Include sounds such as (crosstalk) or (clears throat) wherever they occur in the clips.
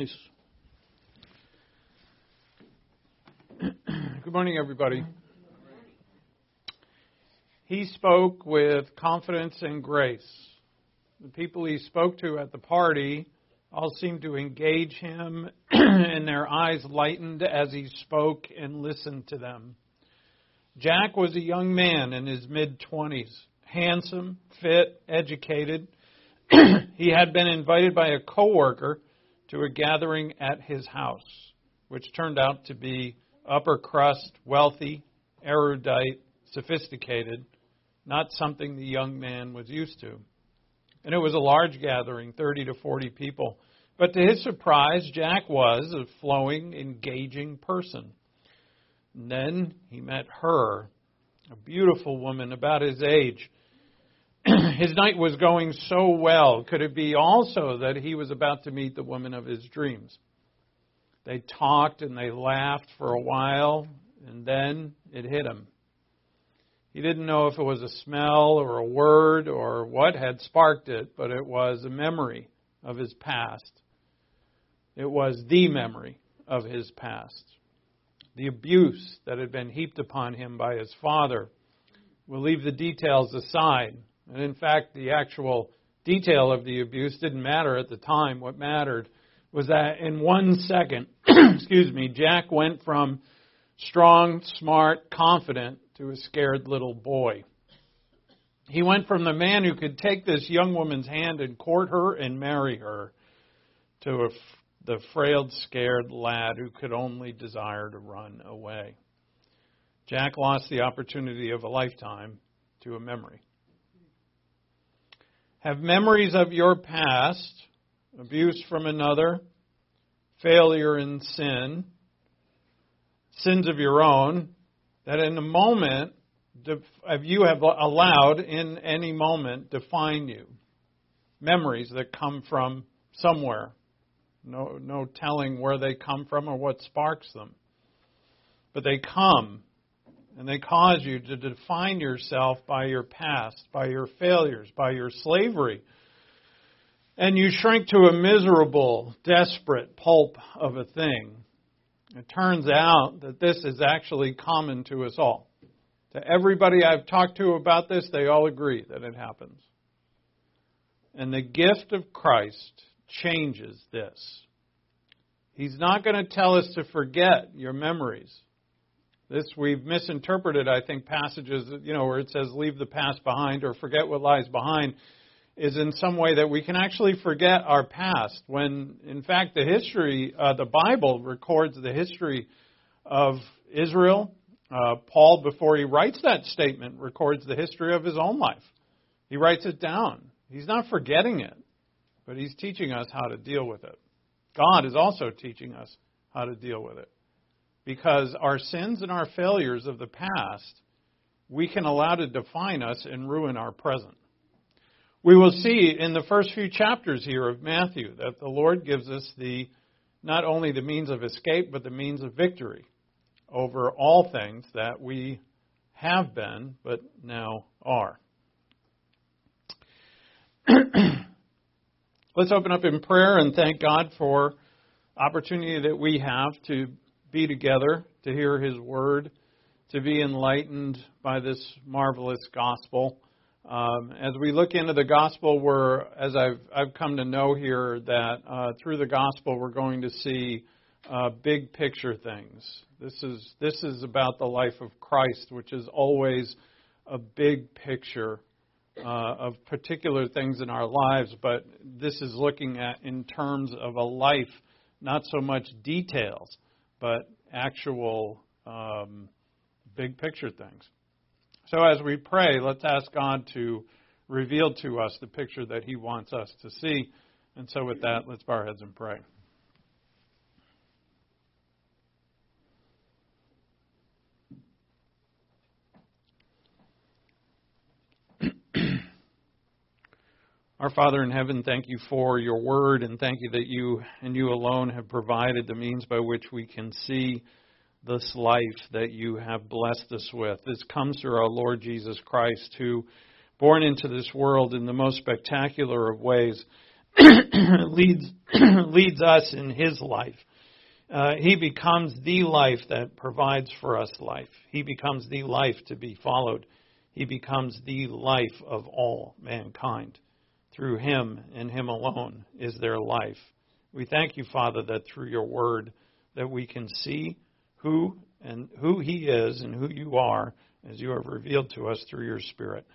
Nice. Good morning, everybody. He spoke with confidence and grace. The people he spoke to at the party all seemed to engage him, (clears throat) and their eyes lightened as he spoke and listened to them. Jack was a young man in his mid 20s, handsome, fit, educated. (clears throat) he had been invited by a coworker to a gathering at his house, which turned out to be upper crust, wealthy, erudite, sophisticated, not something the young man was used to. And it was a large gathering, 30 to 40 people. But to his surprise, Jack was a flowing, engaging person. And then he met her, a beautiful woman about his age. (clears throat) his night was going so well. Could it be also that he was about to meet the woman of his dreams? They talked and they laughed for a while, and then it hit him. He didn't know if it was a smell or a word or what had sparked it, but it was a memory of his past. It was the memory of his past. The abuse that had been heaped upon him by his father. We'll leave the details aside. And in fact, the actual detail of the abuse didn't matter at the time. What mattered was that in one second, (clears throat) excuse me, Jack went from strong, smart, confident to a scared little boy. He went from the man who could take this young woman's hand and court her and marry her to a, the frail, scared lad who could only desire to run away. Jack lost the opportunity of a lifetime to a memory. Have memories of your past abuse from another, failure in sin, sins of your own, that in a moment you have allowed in any moment define you. Memories that come from somewhere. No, no telling where they come from or what sparks them. But they come and they cause you to define yourself by your past, by your failures, by your slavery. And you shrink to a miserable, desperate pulp of a thing. It turns out that this is actually common to us all. To everybody I've talked to about this, they all agree that it happens. And the gift of Christ changes this. He's not going to tell us to forget your memories. This we've misinterpreted, I think, passages, you know, where it says leave the past behind or forget what lies behind is in some way that we can actually forget our past when in fact the history uh, the Bible records the history of Israel. Uh, Paul before he writes that statement records the history of his own life. He writes it down. He's not forgetting it, but he's teaching us how to deal with it. God is also teaching us how to deal with it because our sins and our failures of the past we can allow to define us and ruin our present. We will see in the first few chapters here of Matthew that the Lord gives us the not only the means of escape but the means of victory over all things that we have been but now are. (clears throat) Let's open up in prayer and thank God for opportunity that we have to be together to hear His Word, to be enlightened by this marvelous gospel. Um, as we look into the gospel, we're, as I've, I've come to know here, that uh, through the gospel we're going to see uh, big picture things. This is this is about the life of Christ, which is always a big picture uh, of particular things in our lives, but this is looking at in terms of a life, not so much details but actual um, big picture things. So as we pray, let's ask God to reveal to us the picture that He wants us to see. And so with that, let's bow our heads and pray. Our Father in heaven, thank you for your word and thank you that you and you alone have provided the means by which we can see this life that you have blessed us with. This comes through our Lord Jesus Christ, who, born into this world in the most spectacular of ways, (clears throat) leads (clears throat) leads us in His life. Uh, he becomes the life that provides for us life. He becomes the life to be followed. He becomes the life of all mankind. Through Him and Him alone is their life. We thank you, Father, that through your word that we can see who and who He is and who you are as you have revealed to us through your Spirit.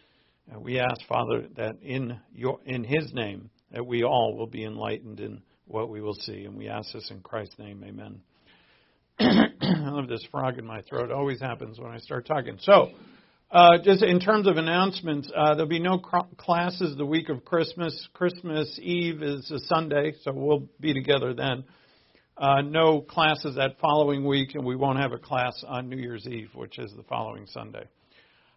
And we ask, Father, that in your in His name that we all will be enlightened in what we will see. And we ask this in Christ's name, Amen. (clears throat) I have this frog in my throat. It always happens when I start talking. So, uh, just in terms of announcements, uh, there'll be no cr- classes the week of Christmas. Christmas Eve is a Sunday, so we'll be together then. Uh, no classes that following week, and we won't have a class on New Year's Eve, which is the following Sunday.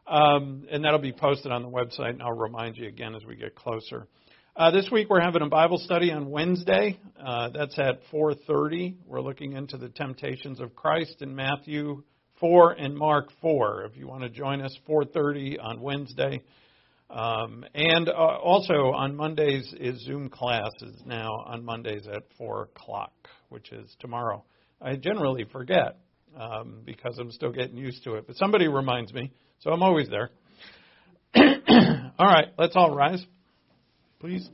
Um, and that'll be posted on the website, and I'll remind you again as we get closer. Uh, this week we're having a Bible study on Wednesday. Uh, that's at 4:30. We're looking into the temptations of Christ in Matthew 4 and Mark 4. If you want to join us, 4:30 on Wednesday. Um, and uh, also on Mondays is Zoom classes now on Mondays at 4 o'clock, which is tomorrow. I generally forget um, because I'm still getting used to it, but somebody reminds me, so I'm always there. (coughs) all right, let's all rise, please.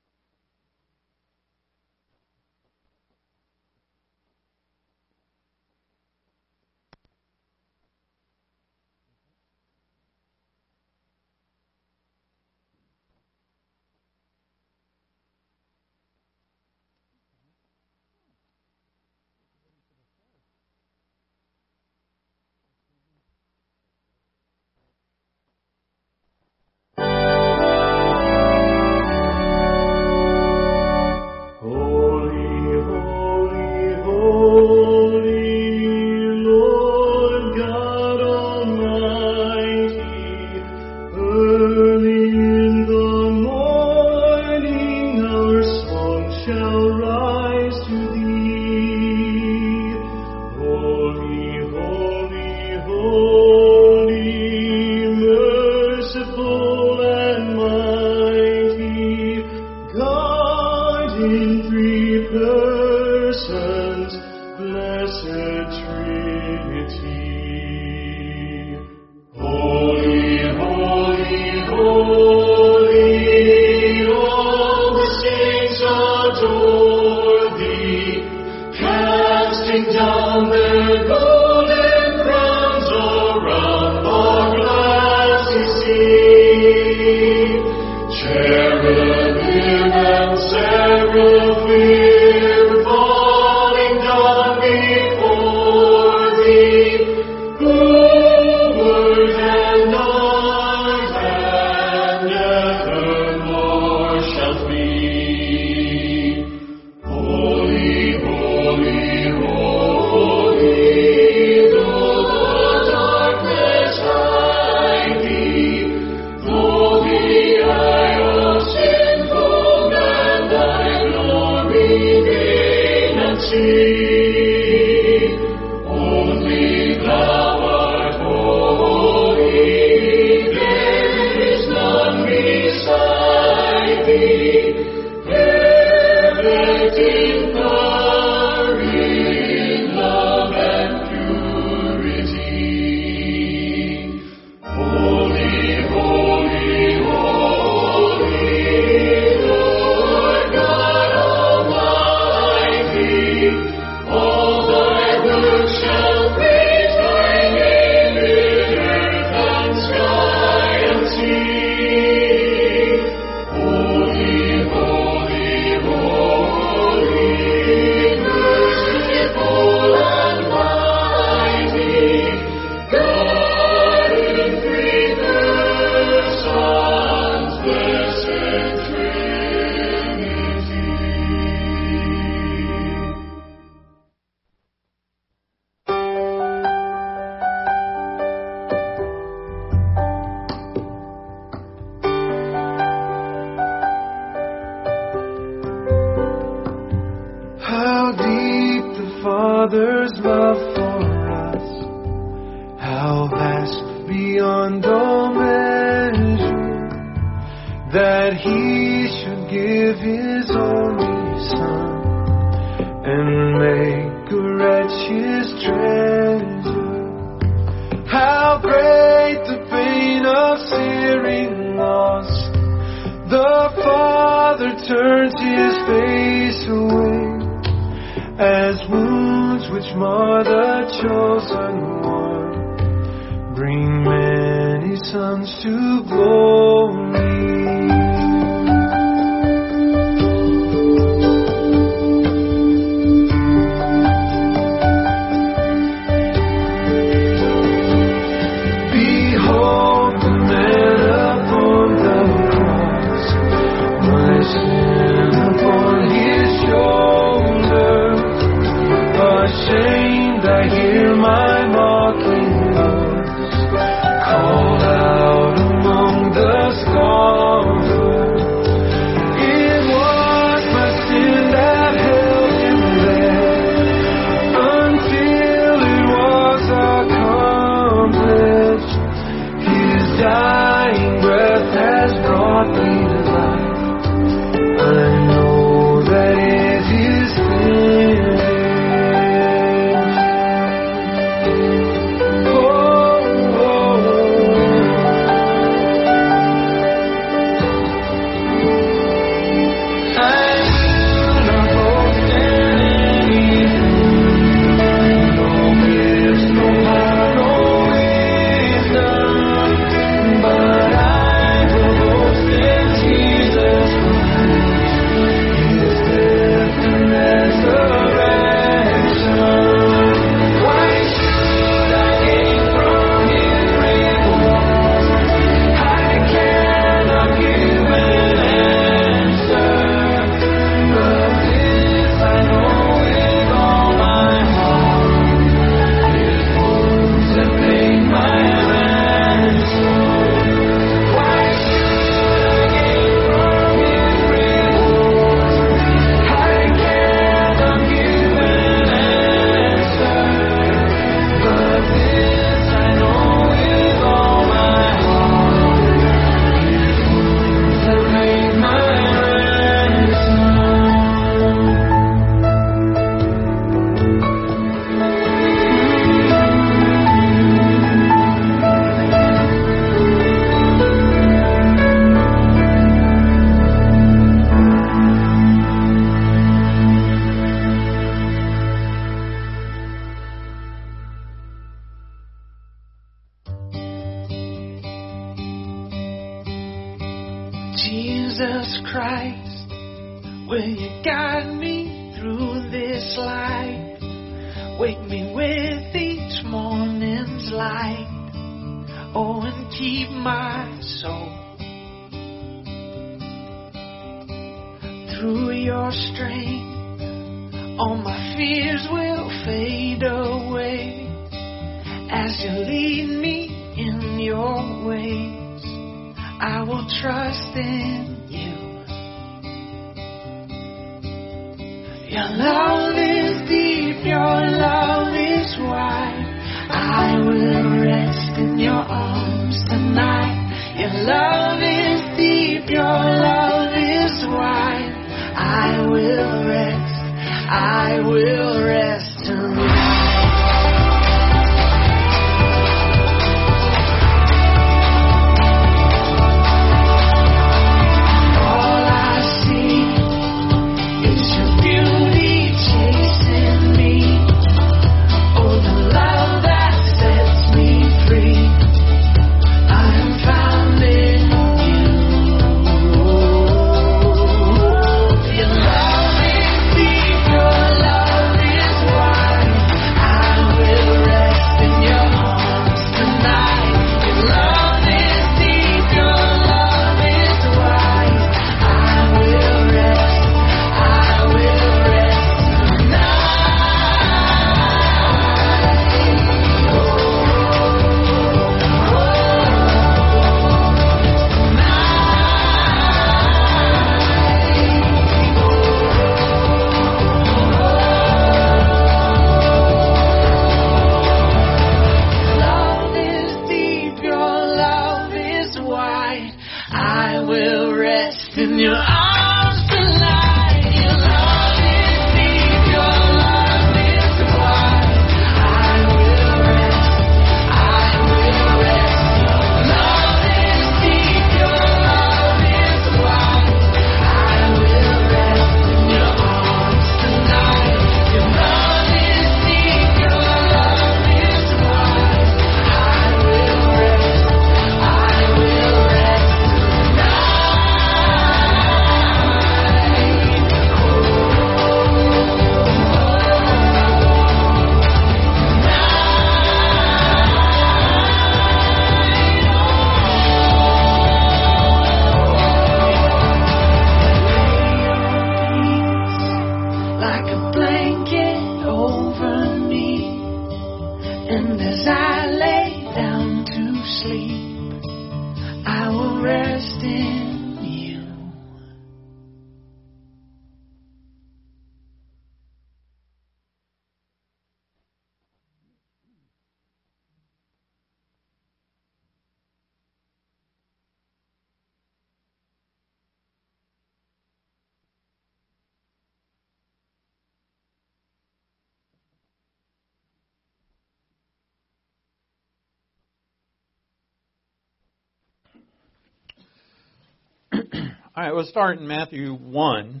Right, we'll start in Matthew 1.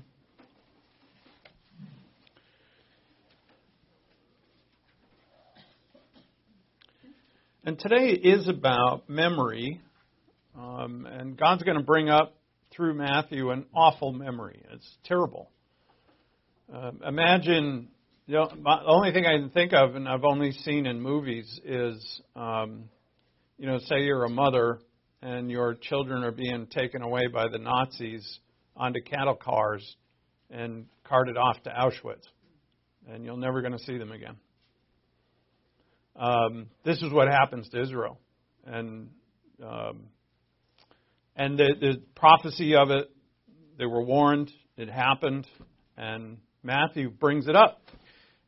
And today is about memory. Um, and God's going to bring up through Matthew an awful memory. It's terrible. Um imagine you know, the only thing I can think of, and I've only seen in movies, is um, you know, say you're a mother and your children are being taken away by the Nazis onto cattle cars and carted off to Auschwitz, and you're never going to see them again. Um, this is what happens to Israel, and um, and the, the prophecy of it, they were warned, it happened, and Matthew brings it up,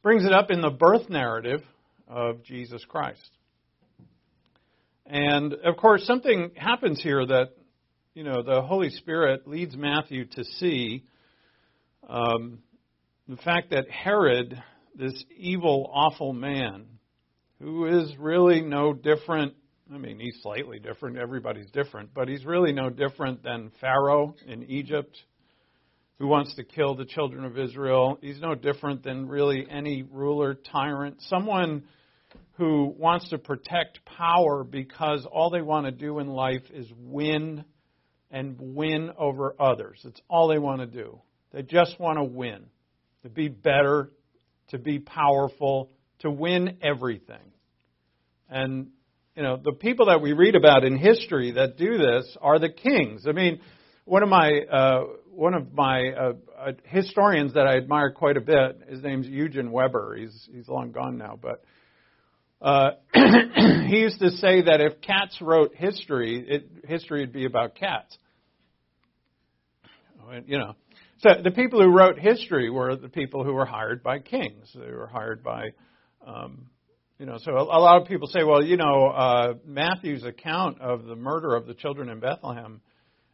brings it up in the birth narrative of Jesus Christ. And of course, something happens here that, you know, the Holy Spirit leads Matthew to see um, the fact that Herod, this evil, awful man, who is really no different. I mean, he's slightly different. Everybody's different, but he's really no different than Pharaoh in Egypt, who wants to kill the children of Israel. He's no different than really any ruler, tyrant, someone who wants to protect power because all they want to do in life is win and win over others. It's all they want to do. They just want to win, to be better, to be powerful, to win everything. And you know, the people that we read about in history that do this are the kings. I mean, one of my uh, one of my uh, uh, historians that I admire quite a bit. His name's Eugen Weber. He's he's long gone now, but uh, (clears throat) he used to say that if cats wrote history, it, history would be about cats. You know, so the people who wrote history were the people who were hired by kings. They were hired by, um, you know. So a, a lot of people say, well, you know, uh, Matthew's account of the murder of the children in Bethlehem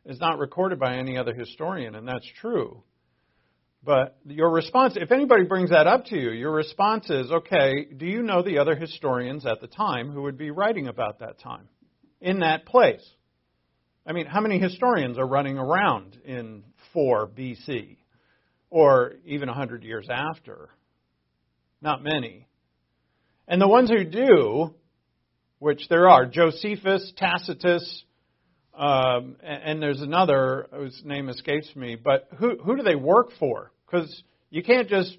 is not recorded by any other historian, and that's true. But your response, if anybody brings that up to you, your response is, okay, do you know the other historians at the time who would be writing about that time in that place? I mean, how many historians are running around in 4 BC or even 100 years after? Not many. And the ones who do, which there are, Josephus, Tacitus, um, and, and there's another whose name escapes me, but who, who do they work for? Because you can't just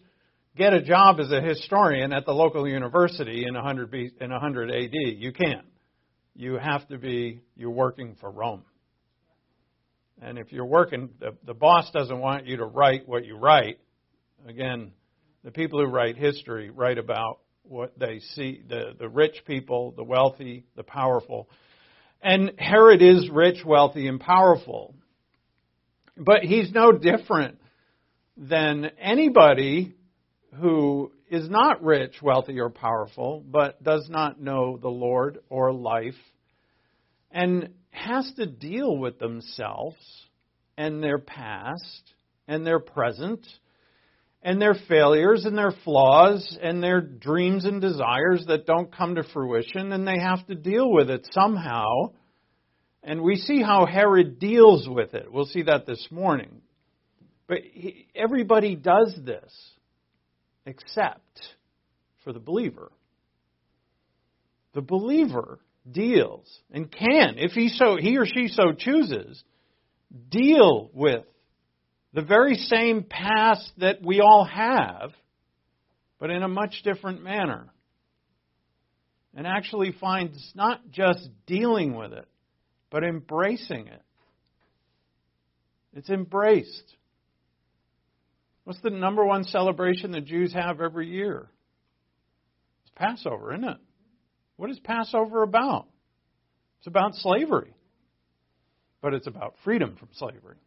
get a job as a historian at the local university in 100, B, in 100 AD. You can't. You have to be, you're working for Rome. And if you're working, the, the boss doesn't want you to write what you write. Again, the people who write history write about what they see the, the rich people, the wealthy, the powerful. And Herod is rich, wealthy, and powerful. But he's no different than anybody who is not rich, wealthy, or powerful, but does not know the Lord or life. And has to deal with themselves and their past and their present and their failures and their flaws and their dreams and desires that don't come to fruition, and they have to deal with it somehow. And we see how Herod deals with it. We'll see that this morning. But he, everybody does this except for the believer. The believer deals and can, if he so he or she so chooses, deal with the very same past that we all have, but in a much different manner. And actually finds not just dealing with it, but embracing it. It's embraced. What's the number one celebration the Jews have every year? It's Passover, isn't it? What is Passover about? It's about slavery. But it's about freedom from slavery.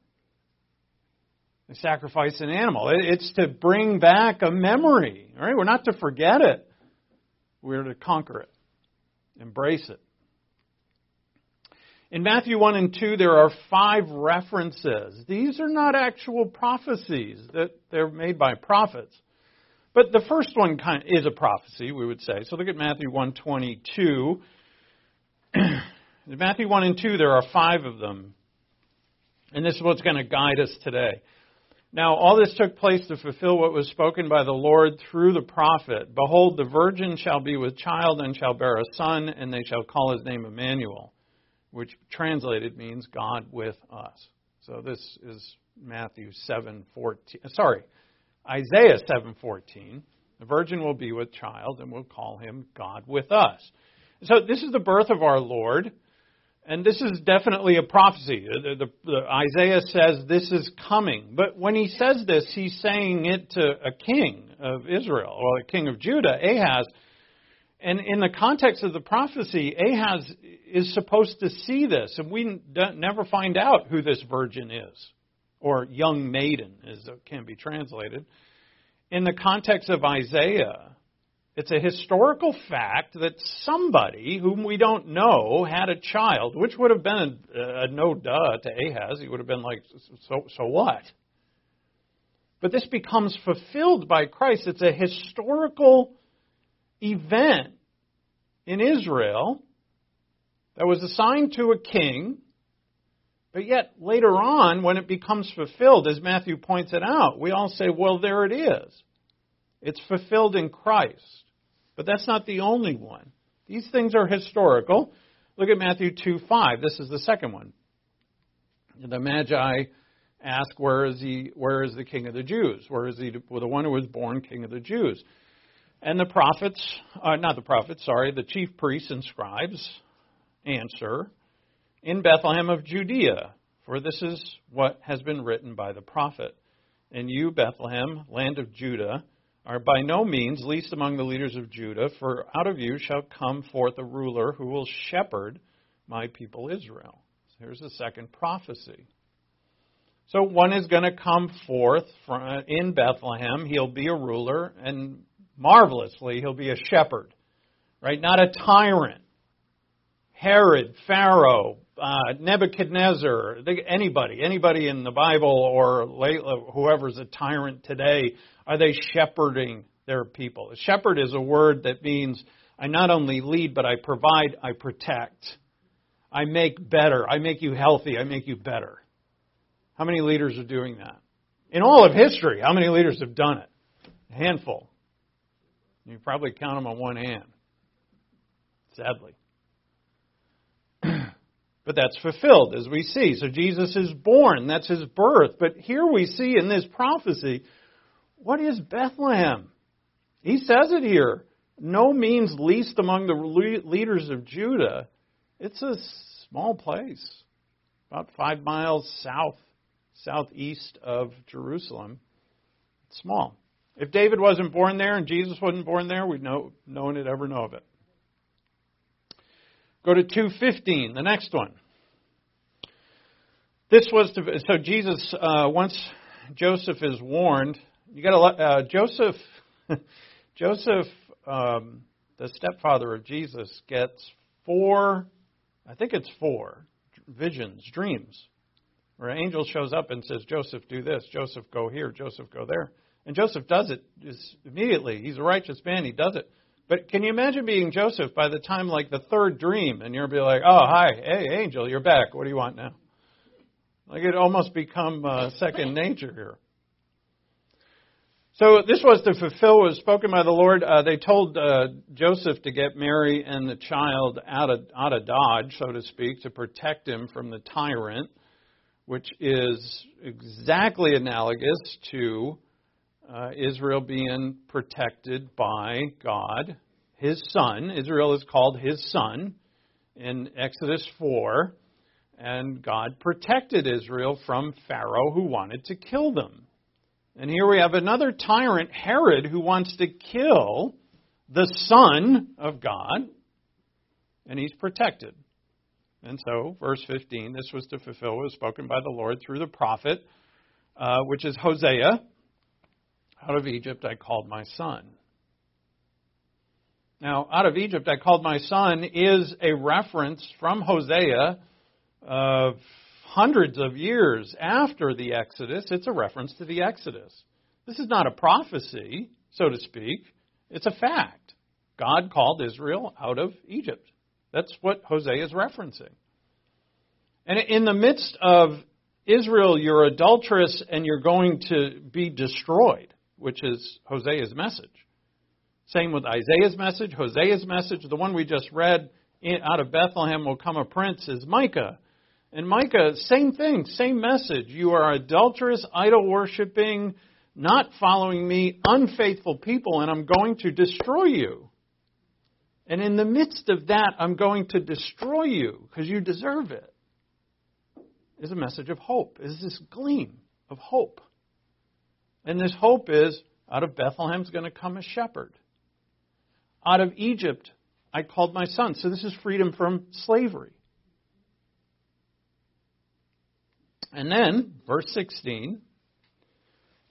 They sacrifice an animal. It's to bring back a memory. Right? We're not to forget it. We're to conquer it, embrace it. In Matthew 1 and 2, there are five references. These are not actual prophecies, that they're made by prophets. But the first one kind of is a prophecy, we would say. So look at Matthew 1:22. (clears throat) in Matthew 1 and 2, there are five of them. And this is what's going to guide us today. Now, all this took place to fulfill what was spoken by the Lord through the prophet. Behold, the virgin shall be with child and shall bear a son, and they shall call his name Emmanuel, which translated means God with us. So this is Matthew 7:14. Sorry, Isaiah 7:14. The virgin will be with child, and we'll call him God with us. So this is the birth of our Lord. And this is definitely a prophecy. The, the, the, Isaiah says this is coming. But when he says this, he's saying it to a king of Israel, or a king of Judah, Ahaz. And in the context of the prophecy, Ahaz is supposed to see this. And we never find out who this virgin is, or young maiden, as it can be translated. In the context of Isaiah, it's a historical fact that somebody whom we don't know had a child, which would have been a, a no duh to Ahaz. He would have been like, so, so what? But this becomes fulfilled by Christ. It's a historical event in Israel that was assigned to a king, but yet later on, when it becomes fulfilled, as Matthew points it out, we all say, well, there it is. It's fulfilled in Christ. But that's not the only one. These things are historical. Look at Matthew 2 5. This is the second one. The Magi ask, Where is he where is the king of the Jews? Where is he the one who was born king of the Jews? And the prophets, uh, not the prophets, sorry, the chief priests and scribes answer, In Bethlehem of Judea, for this is what has been written by the prophet. And you, Bethlehem, land of Judah, are by no means least among the leaders of Judah, for out of you shall come forth a ruler who will shepherd my people Israel. So here's the second prophecy. So one is going to come forth from, in Bethlehem. He'll be a ruler, and marvelously, he'll be a shepherd, right? Not a tyrant. Herod, Pharaoh, uh, Nebuchadnezzar, anybody, anybody in the Bible or whoever's a tyrant today are they shepherding their people? A shepherd is a word that means I not only lead, but I provide, I protect. I make better. I make you healthy. I make you better. How many leaders are doing that? In all of history, how many leaders have done it? A handful. You probably count them on one hand, sadly. But that's fulfilled, as we see. So Jesus is born. That's his birth. But here we see in this prophecy what is Bethlehem? He says it here. No means least among the leaders of Judah. It's a small place, about five miles south, southeast of Jerusalem. It's small. If David wasn't born there and Jesus wasn't born there, we'd know, no one would ever know of it. Go to 215, the next one. This was to, so Jesus, uh, once Joseph is warned you got a uh, Joseph. (laughs) Joseph, um, the stepfather of Jesus, gets four. I think it's four visions, dreams, where an angel shows up and says, Joseph, do this, Joseph, go here, Joseph, go there. And Joseph does it just immediately. He's a righteous man, he does it. But can you imagine being Joseph by the time like the third dream and you're be like, oh hi, hey angel, you're back. What do you want now? Like it almost become uh, second nature here. So this was to fulfill what was spoken by the Lord. Uh, they told uh, Joseph to get Mary and the child out of out of Dodge, so to speak, to protect him from the tyrant, which is exactly analogous to uh, Israel being protected by God, His Son. Israel is called His Son in Exodus four, and God protected Israel from Pharaoh who wanted to kill them. And here we have another tyrant, Herod, who wants to kill the Son of God, and he's protected. And so, verse 15, this was to fulfill what was spoken by the Lord through the prophet, uh, which is Hosea. Out of Egypt I called my son. Now, out of Egypt I called my son is a reference from Hosea of hundreds of years after the Exodus, it's a reference to the Exodus. This is not a prophecy, so to speak. It's a fact. God called Israel out of Egypt. That's what Hosea is referencing. And in the midst of Israel, you're adulterous and you're going to be destroyed, which is Hosea's message. Same with Isaiah's message, Hosea's message. The one we just read out of Bethlehem will come a prince is Micah. And Micah, same thing, same message. You are adulterous, idol worshiping, not following me, unfaithful people, and I'm going to destroy you. And in the midst of that, I'm going to destroy you because you deserve it. Is a message of hope. Is this gleam of hope. And this hope is out of Bethlehem's going to come a shepherd. Out of Egypt, I called my son. So this is freedom from slavery. And then, verse 16,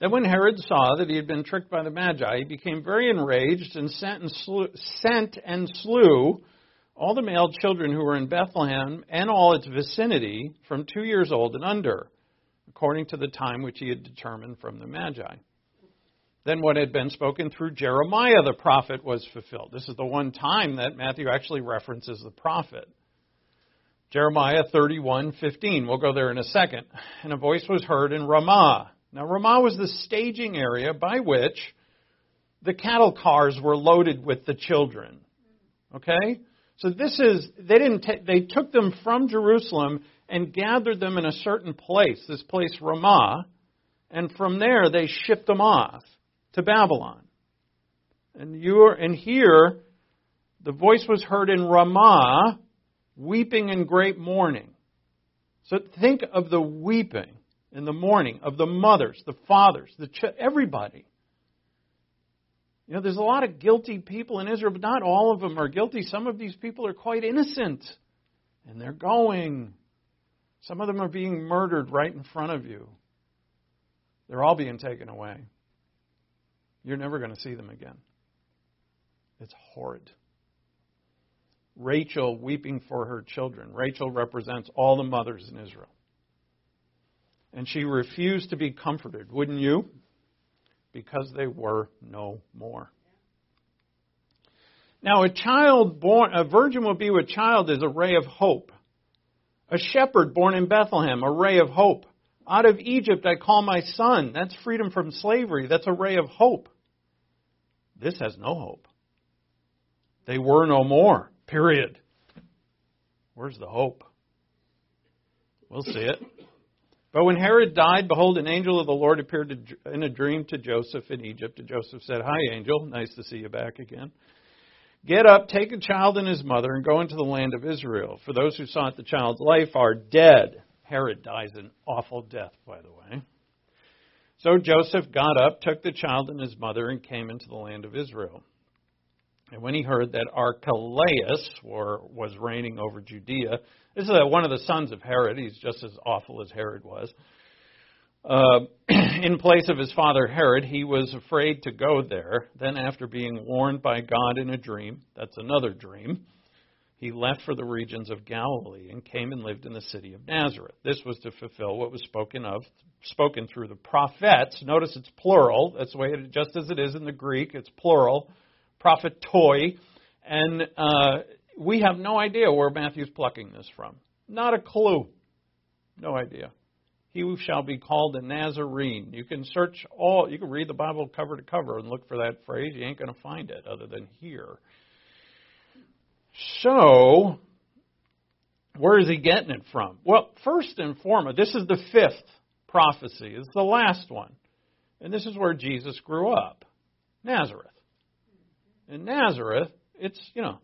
then when Herod saw that he had been tricked by the Magi, he became very enraged and sent and slew, sent and slew all the male children who were in Bethlehem and all its vicinity from two years old and under, according to the time which he had determined from the Magi. Then what had been spoken through Jeremiah the prophet was fulfilled. This is the one time that Matthew actually references the prophet. Jeremiah 31:15. We'll go there in a second. And a voice was heard in Ramah. Now Ramah was the staging area by which the cattle cars were loaded with the children. Okay? So this is they didn't ta- they took them from Jerusalem and gathered them in a certain place, this place Ramah, and from there they shipped them off to Babylon. And you are, and here the voice was heard in Ramah weeping in great mourning. So think of the weeping in the mourning of the mothers, the fathers, the ch- everybody. You know, there's a lot of guilty people in Israel, but not all of them are guilty. Some of these people are quite innocent, and they're going. Some of them are being murdered right in front of you. They're all being taken away. You're never going to see them again. It's horrid. Rachel weeping for her children. Rachel represents all the mothers in Israel. And she refused to be comforted, wouldn't you? Because they were no more. Now, a child born, a virgin will be with child is a ray of hope. A shepherd born in Bethlehem, a ray of hope. Out of Egypt I call my son. That's freedom from slavery. That's a ray of hope. This has no hope. They were no more. Period. Where's the hope? We'll see it. But when Herod died, behold, an angel of the Lord appeared in a dream to Joseph in Egypt. And Joseph said, Hi, angel. Nice to see you back again. Get up, take a child and his mother, and go into the land of Israel. For those who sought the child's life are dead. Herod dies an awful death, by the way. So Joseph got up, took the child and his mother, and came into the land of Israel. And when he heard that Archelaus was reigning over Judea, this is one of the sons of Herod. He's just as awful as Herod was. Uh, (clears throat) in place of his father Herod, he was afraid to go there. Then, after being warned by God in a dream, that's another dream, he left for the regions of Galilee and came and lived in the city of Nazareth. This was to fulfill what was spoken of, spoken through the prophets. Notice it's plural. That's the way it, just as it is in the Greek, it's plural. Prophetoi. And uh, we have no idea where Matthew's plucking this from. Not a clue. No idea. He shall be called a Nazarene. You can search all, you can read the Bible cover to cover and look for that phrase. You ain't going to find it other than here. So, where is he getting it from? Well, first and foremost, this is the fifth prophecy. It's the last one. And this is where Jesus grew up Nazareth. In Nazareth, it's, you know,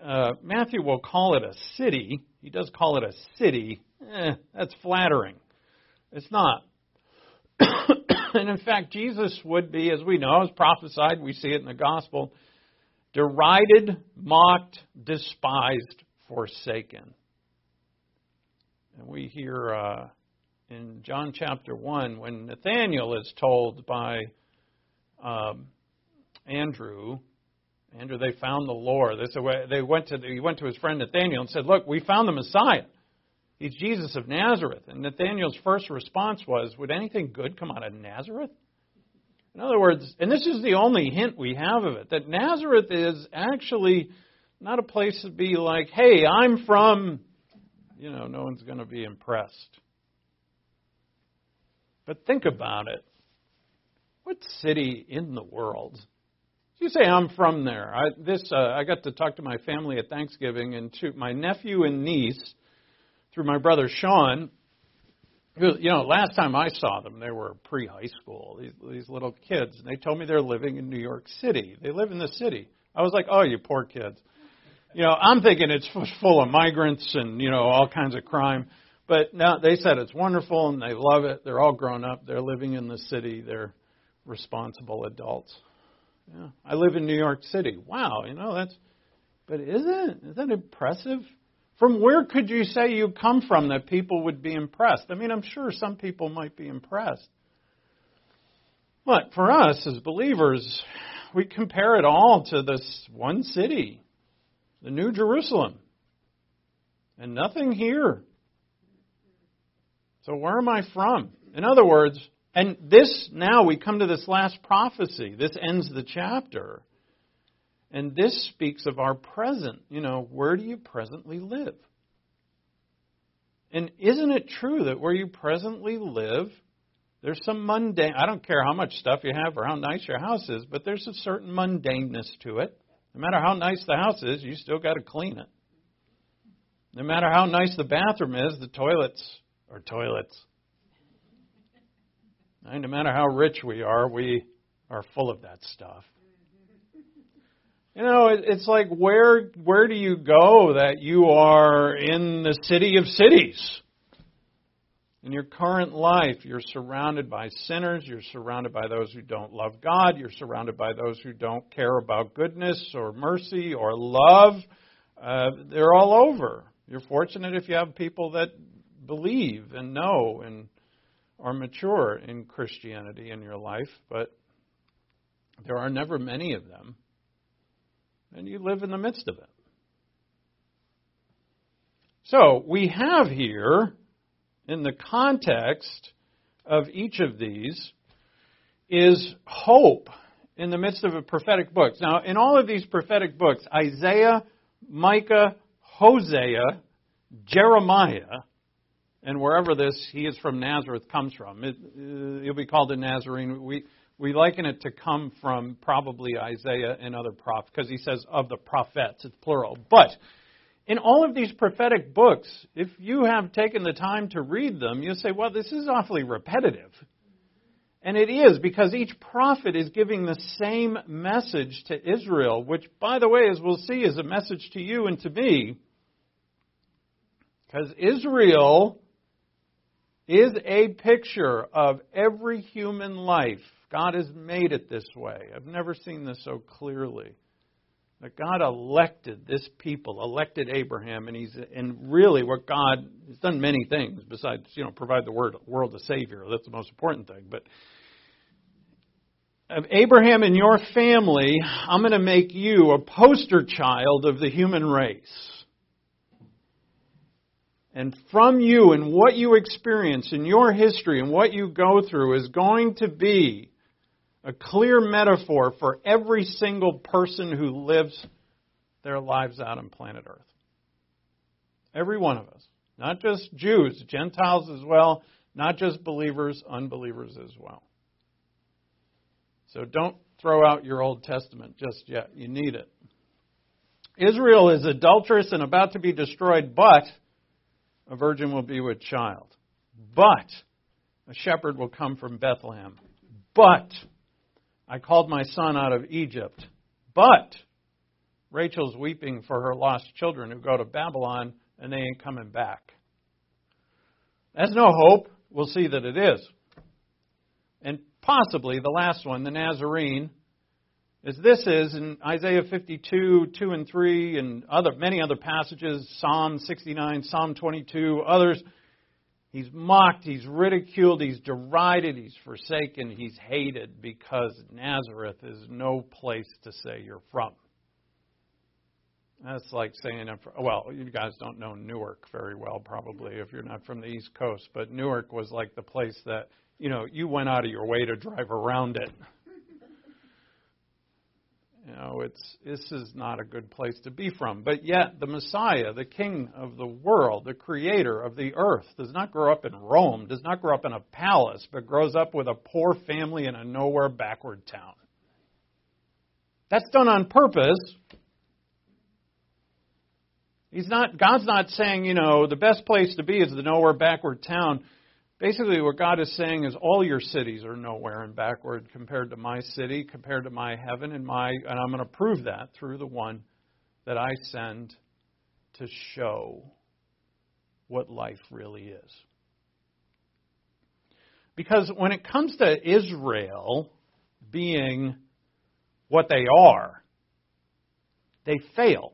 uh, Matthew will call it a city. He does call it a city. Eh, that's flattering. It's not. (coughs) and in fact, Jesus would be, as we know, as prophesied, we see it in the gospel, derided, mocked, despised, forsaken. And we hear uh, in John chapter 1 when Nathanael is told by um, Andrew, Andrew, they found the Lord. They, said, they went to, he went to his friend Nathanael and said, Look, we found the Messiah. He's Jesus of Nazareth. And Nathanael's first response was, Would anything good come out of Nazareth? In other words, and this is the only hint we have of it, that Nazareth is actually not a place to be like, hey, I'm from, you know, no one's going to be impressed. But think about it. What city in the world? You say I'm from there. I, this uh, I got to talk to my family at Thanksgiving, and to my nephew and niece, through my brother Sean, you know, last time I saw them, they were pre-high school. These these little kids, and they told me they're living in New York City. They live in the city. I was like, oh, you poor kids. You know, I'm thinking it's full of migrants and you know all kinds of crime. But now they said it's wonderful and they love it. They're all grown up. They're living in the city. They're responsible adults. Yeah, I live in New York City. Wow, you know that's. But isn't is that impressive? From where could you say you come from that people would be impressed? I mean, I'm sure some people might be impressed. But for us as believers, we compare it all to this one city, the New Jerusalem, and nothing here. So where am I from? In other words, and this now we come to this last prophecy. This ends the chapter. And this speaks of our present. You know, where do you presently live? And isn't it true that where you presently live, there's some mundane, I don't care how much stuff you have or how nice your house is, but there's a certain mundaneness to it. No matter how nice the house is, you still got to clean it. No matter how nice the bathroom is, the toilets are toilets. And no matter how rich we are, we are full of that stuff. You know, it's like where where do you go that you are in the city of cities? In your current life, you're surrounded by sinners, you're surrounded by those who don't love God, you're surrounded by those who don't care about goodness or mercy or love. Uh, they're all over. You're fortunate if you have people that believe and know and are mature in Christianity in your life, but there are never many of them and you live in the midst of it. So, we have here, in the context of each of these, is hope in the midst of a prophetic book. Now, in all of these prophetic books, Isaiah, Micah, Hosea, Jeremiah, and wherever this he is from Nazareth comes from, it, uh, he'll be called a Nazarene. We, we liken it to come from probably Isaiah and other prophets, because he says of the prophets, it's plural. But in all of these prophetic books, if you have taken the time to read them, you'll say, well, this is awfully repetitive. And it is because each prophet is giving the same message to Israel, which, by the way, as we'll see, is a message to you and to me. Because Israel is a picture of every human life God has made it this way. I've never seen this so clearly. That God elected this people, elected Abraham, and he's and really what God has done many things besides you know provide the word, world a savior. That's the most important thing. But of Abraham and your family, I'm going to make you a poster child of the human race. And from you and what you experience in your history and what you go through is going to be a clear metaphor for every single person who lives their lives out on planet Earth. Every one of us. Not just Jews, Gentiles as well, not just believers, unbelievers as well. So don't throw out your Old Testament just yet. You need it. Israel is adulterous and about to be destroyed, but a virgin will be with child. But a shepherd will come from Bethlehem. But I called my son out of Egypt. But Rachel's weeping for her lost children who go to Babylon and they ain't coming back. That's no hope. We'll see that it is. And possibly the last one, the Nazarene, as this is in Isaiah 52, 2 and 3, and other, many other passages, Psalm 69, Psalm 22, others. He's mocked, he's ridiculed, he's derided, he's forsaken, he's hated because Nazareth is no place to say you're from. That's like saying, well, you guys don't know Newark very well, probably, if you're not from the East Coast, but Newark was like the place that, you know, you went out of your way to drive around it. You know, it's this is not a good place to be from. But yet the Messiah, the King of the world, the creator of the earth, does not grow up in Rome, does not grow up in a palace, but grows up with a poor family in a nowhere backward town. That's done on purpose. He's not God's not saying, you know, the best place to be is the nowhere backward town. Basically, what God is saying is all your cities are nowhere and backward compared to my city, compared to my heaven and my, and I'm going to prove that through the one that I send to show what life really is. Because when it comes to Israel being what they are, they fail.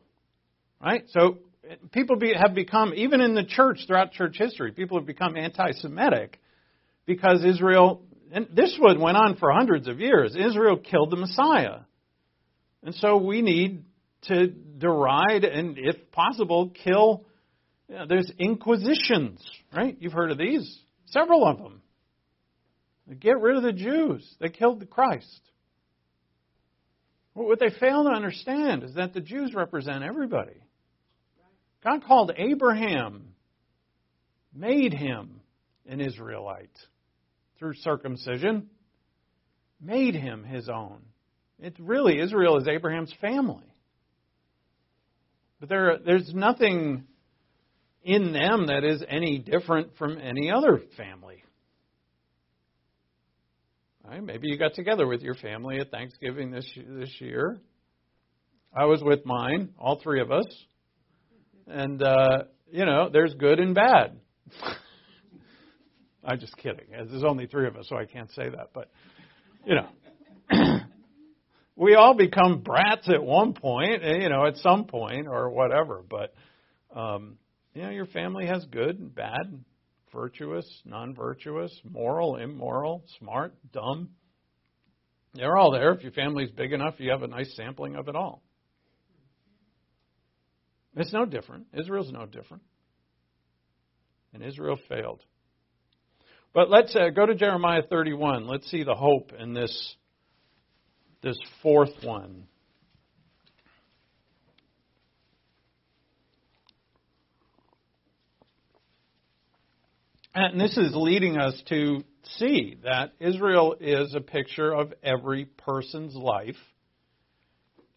Right? So people be, have become, even in the church, throughout church history, people have become anti Semitic because Israel, and this one went on for hundreds of years, Israel killed the Messiah. And so we need to deride and, if possible, kill. You know, there's inquisitions, right? You've heard of these, several of them. They get rid of the Jews. They killed the Christ. What they fail to understand is that the Jews represent everybody. God called Abraham, made him an Israelite through circumcision, made him his own. It's really, Israel is Abraham's family. But there, there's nothing in them that is any different from any other family. Right? Maybe you got together with your family at Thanksgiving this this year. I was with mine, all three of us. And, uh, you know, there's good and bad. (laughs) I'm just kidding. There's only three of us, so I can't say that. But, you know, (clears throat) we all become brats at one point, eh, you know, at some point or whatever. But, um, you know, your family has good and bad, virtuous, non virtuous, moral, immoral, smart, dumb. They're all there. If your family's big enough, you have a nice sampling of it all. It's no different. Israel's no different. And Israel failed. But let's uh, go to Jeremiah 31. Let's see the hope in this, this fourth one. And this is leading us to see that Israel is a picture of every person's life,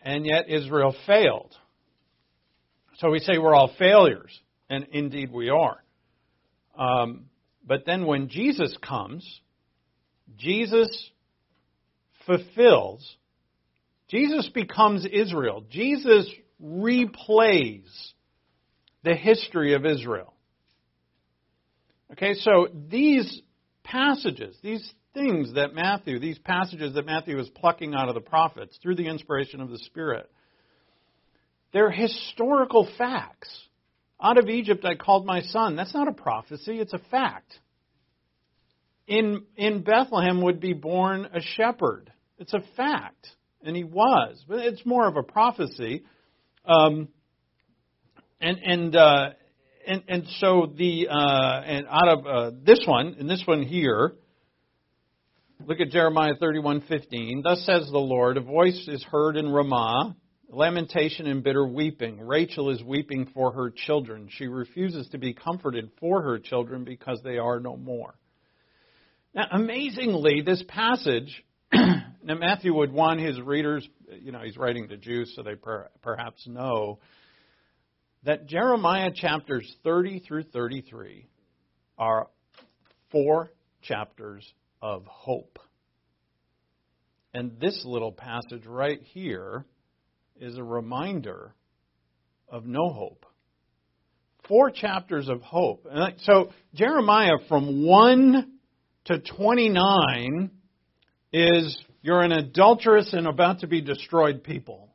and yet Israel failed. So we say we're all failures, and indeed we are. Um, but then when Jesus comes, Jesus fulfills, Jesus becomes Israel. Jesus replays the history of Israel. Okay, so these passages, these things that Matthew, these passages that Matthew is plucking out of the prophets through the inspiration of the Spirit, they're historical facts. Out of Egypt I called my son. That's not a prophecy, it's a fact. In, in Bethlehem would be born a shepherd. It's a fact, and he was, but it's more of a prophecy. Um, and and uh, and and so the uh, and out of uh, this one and this one here, look at Jeremiah thirty one fifteen. Thus says the Lord: A voice is heard in Ramah, lamentation and bitter weeping. Rachel is weeping for her children. She refuses to be comforted for her children because they are no more. Now, amazingly, this passage. (clears throat) now Matthew would want his readers, you know, he's writing to Jews, so they per, perhaps know that Jeremiah chapters 30 through 33 are four chapters of hope. And this little passage right here is a reminder of no hope. Four chapters of hope. So Jeremiah from 1 to 29 is you're an adulterous and about to be destroyed people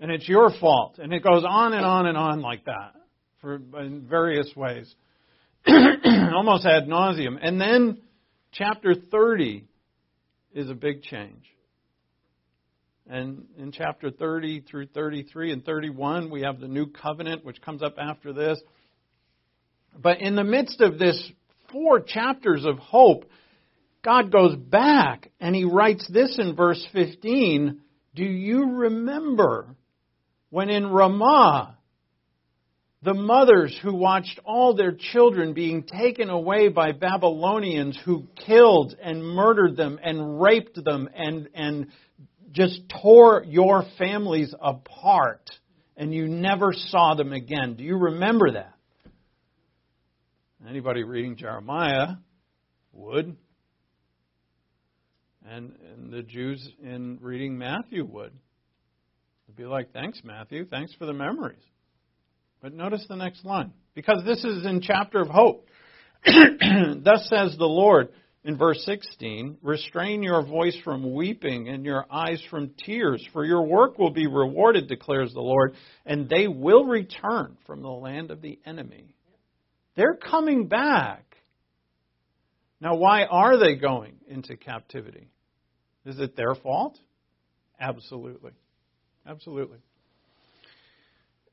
and it's your fault. And it goes on and on and on like that for in various ways, (clears throat) almost ad nauseum. And then chapter 30 is a big change. And in chapter 30 through 33 and 31, we have the new covenant, which comes up after this. But in the midst of this four chapters of hope, God goes back and he writes this in verse 15 Do you remember when in Ramah, the mothers who watched all their children being taken away by Babylonians who killed and murdered them and raped them and, and just tore your families apart and you never saw them again. Do you remember that? Anybody reading Jeremiah would. And, and the Jews in reading Matthew would. It'd be like, thanks, Matthew. Thanks for the memories. But notice the next line. Because this is in chapter of hope. (clears throat) Thus says the Lord in verse 16 Restrain your voice from weeping and your eyes from tears, for your work will be rewarded, declares the Lord, and they will return from the land of the enemy. They're coming back. Now, why are they going into captivity? Is it their fault? Absolutely. Absolutely.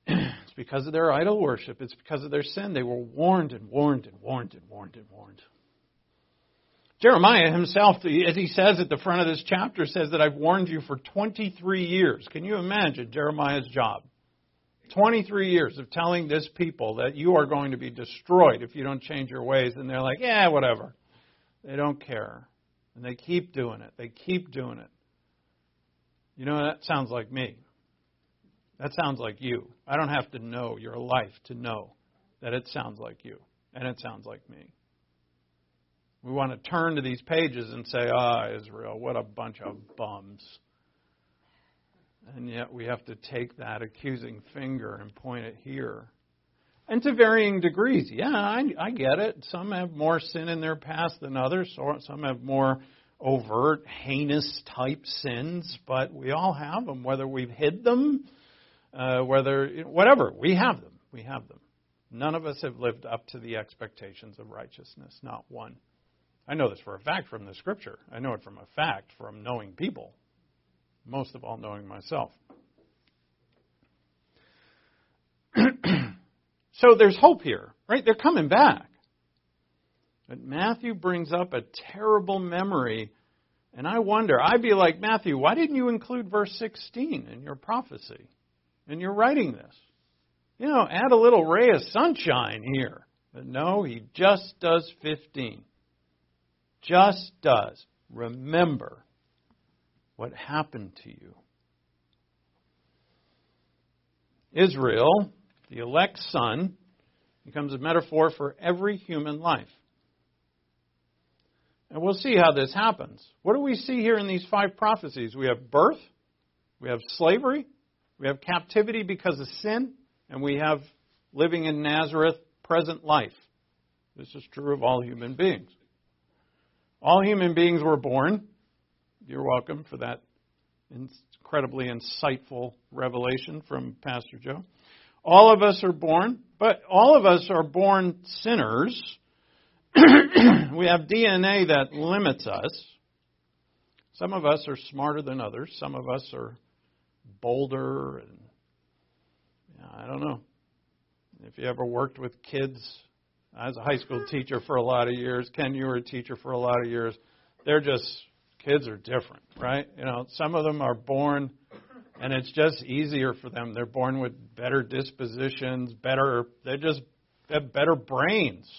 (clears throat) It's because of their idol worship. It's because of their sin. They were warned and warned and warned and warned and warned. Jeremiah himself, as he says at the front of this chapter, says that I've warned you for 23 years. Can you imagine Jeremiah's job? 23 years of telling this people that you are going to be destroyed if you don't change your ways. And they're like, yeah, whatever. They don't care. And they keep doing it. They keep doing it. You know, that sounds like me. That sounds like you. I don't have to know your life to know that it sounds like you. And it sounds like me. We want to turn to these pages and say, ah, Israel, what a bunch of bums. And yet we have to take that accusing finger and point it here. And to varying degrees. Yeah, I, I get it. Some have more sin in their past than others, or some have more overt, heinous type sins, but we all have them, whether we've hid them, uh, whether, whatever, we have them. We have them. None of us have lived up to the expectations of righteousness, not one. I know this for a fact from the scripture. I know it from a fact from knowing people, most of all, knowing myself. (clears throat) so there's hope here, right? They're coming back. But Matthew brings up a terrible memory. And I wonder, I'd be like, Matthew, why didn't you include verse 16 in your prophecy? And you're writing this. You know, add a little ray of sunshine here. But no, he just does 15. Just does. Remember what happened to you. Israel, the elect son, becomes a metaphor for every human life. And we'll see how this happens. What do we see here in these five prophecies? We have birth, we have slavery, we have captivity because of sin, and we have living in Nazareth, present life. This is true of all human beings. All human beings were born. You're welcome for that incredibly insightful revelation from Pastor Joe. All of us are born, but all of us are born sinners (clears throat) we have DNA that limits us. Some of us are smarter than others. Some of us are bolder and I don't know. If you ever worked with kids, I was a high school teacher for a lot of years. Ken, you were a teacher for a lot of years. They're just kids are different, right? You know, some of them are born and it's just easier for them. They're born with better dispositions, better they just have better brains.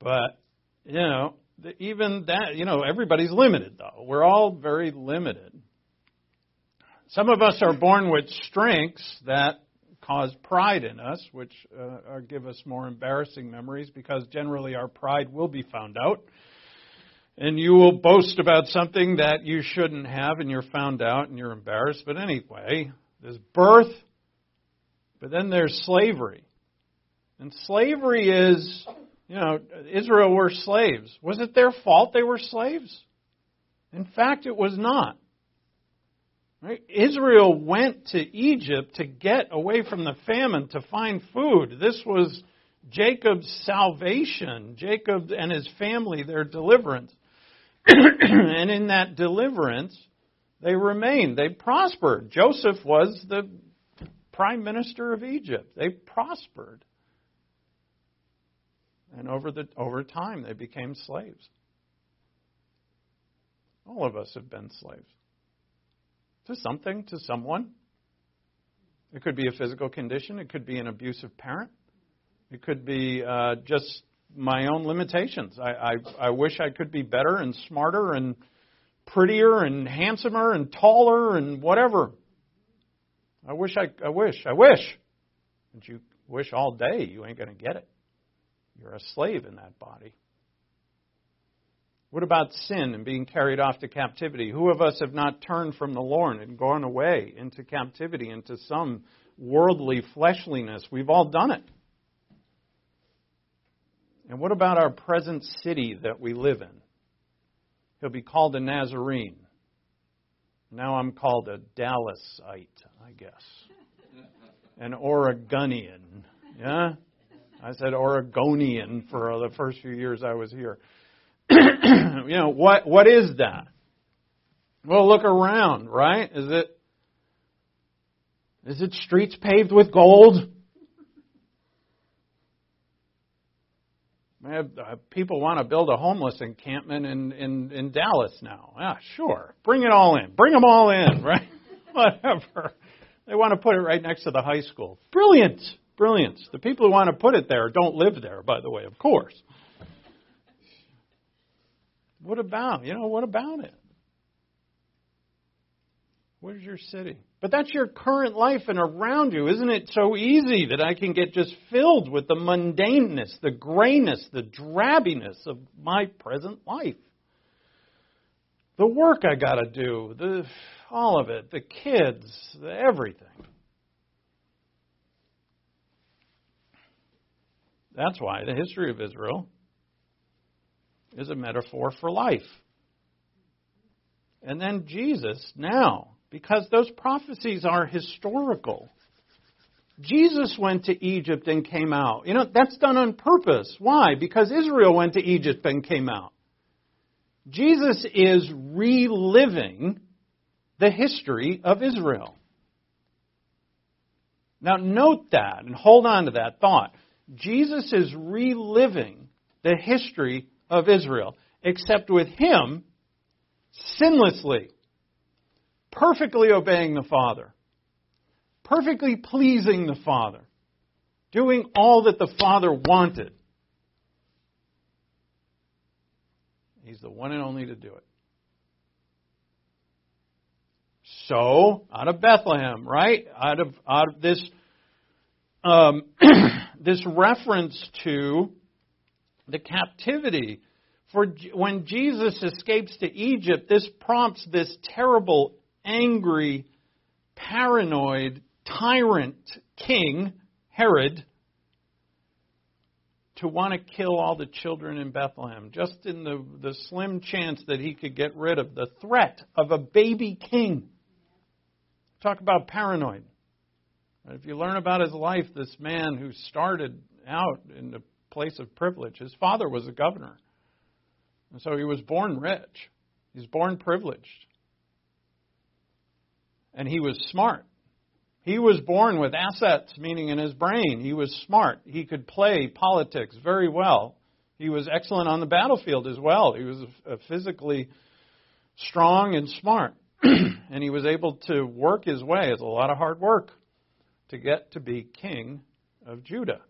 But, you know, even that, you know, everybody's limited though. We're all very limited. Some of us are born with strengths that cause pride in us, which uh, give us more embarrassing memories because generally our pride will be found out. And you will boast about something that you shouldn't have and you're found out and you're embarrassed. But anyway, there's birth, but then there's slavery. And slavery is, you know, Israel were slaves. Was it their fault they were slaves? In fact, it was not. Right? Israel went to Egypt to get away from the famine to find food. This was Jacob's salvation, Jacob and his family, their deliverance. (clears throat) and in that deliverance, they remained. They prospered. Joseph was the prime minister of Egypt. They prospered. And over, the, over time, they became slaves. All of us have been slaves to something, to someone. It could be a physical condition, it could be an abusive parent, it could be uh, just my own limitations. I, I, I wish I could be better and smarter and prettier and handsomer and taller and whatever. I wish I, I wish, I wish. But you wish all day, you ain't going to get it. You're a slave in that body. What about sin and being carried off to captivity? Who of us have not turned from the Lord and gone away into captivity, into some worldly fleshliness? We've all done it. And what about our present city that we live in? He'll be called a Nazarene. Now I'm called a Dallasite, I guess. An Oregonian. Yeah? I said Oregonian for the first few years I was here. (clears throat) you know, what, what is that? Well, look around, right? Is it, is it streets paved with gold? Uh, people want to build a homeless encampment in, in, in Dallas now. Yeah, sure. Bring it all in. Bring them all in, (laughs) right? Whatever. They want to put it right next to the high school. Brilliant. Brilliant. The people who want to put it there don't live there, by the way, of course. What about? You know, what about it? Where's your city? But that's your current life and around you. Isn't it so easy that I can get just filled with the mundaneness, the grayness, the drabbiness of my present life? The work I got to do, the all of it, the kids, the everything. That's why the history of Israel is a metaphor for life. And then Jesus now, because those prophecies are historical. Jesus went to Egypt and came out. You know, that's done on purpose. Why? Because Israel went to Egypt and came out. Jesus is reliving the history of Israel. Now, note that and hold on to that thought. Jesus is reliving the history of Israel, except with him sinlessly, perfectly obeying the Father, perfectly pleasing the Father, doing all that the Father wanted. He's the one and only to do it. So, out of Bethlehem, right? Out of out of this um, (clears throat) this reference to the captivity. For when Jesus escapes to Egypt, this prompts this terrible, angry, paranoid, tyrant king, Herod, to want to kill all the children in Bethlehem, just in the, the slim chance that he could get rid of the threat of a baby king. Talk about paranoid. If you learn about his life, this man who started out in the place of privilege. His father was a governor. And so he was born rich. He's born privileged. And he was smart. He was born with assets, meaning in his brain. He was smart. He could play politics very well. He was excellent on the battlefield as well. He was physically strong and smart. (clears throat) and he was able to work his way. It's a lot of hard work to get to be king of Judah.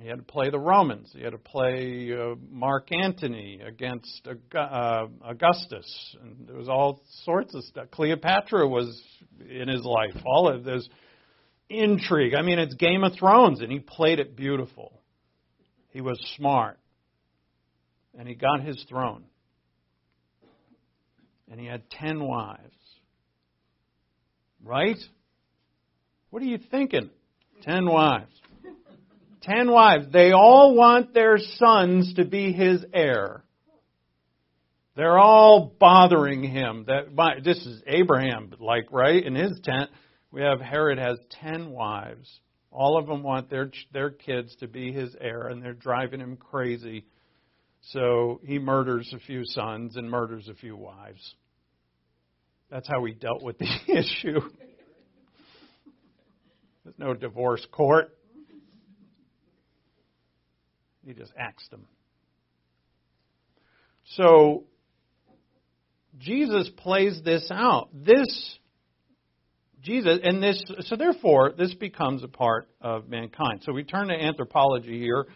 He had to play the Romans. He had to play uh, Mark Antony against uh, Augustus, and there was all sorts of stuff. Cleopatra was in his life. All of this intrigue. I mean, it's Game of Thrones, and he played it beautiful. He was smart, and he got his throne. And he had ten wives. Right? What are you thinking? Ten wives ten wives. They all want their sons to be his heir. They're all bothering him. That my, this is Abraham, like right in his tent. We have Herod has ten wives. All of them want their their kids to be his heir, and they're driving him crazy. So he murders a few sons and murders a few wives. That's how he dealt with the (laughs) issue. There's no divorce court. He just axed them. So Jesus plays this out. This Jesus and this so therefore this becomes a part of mankind. So we turn to anthropology here.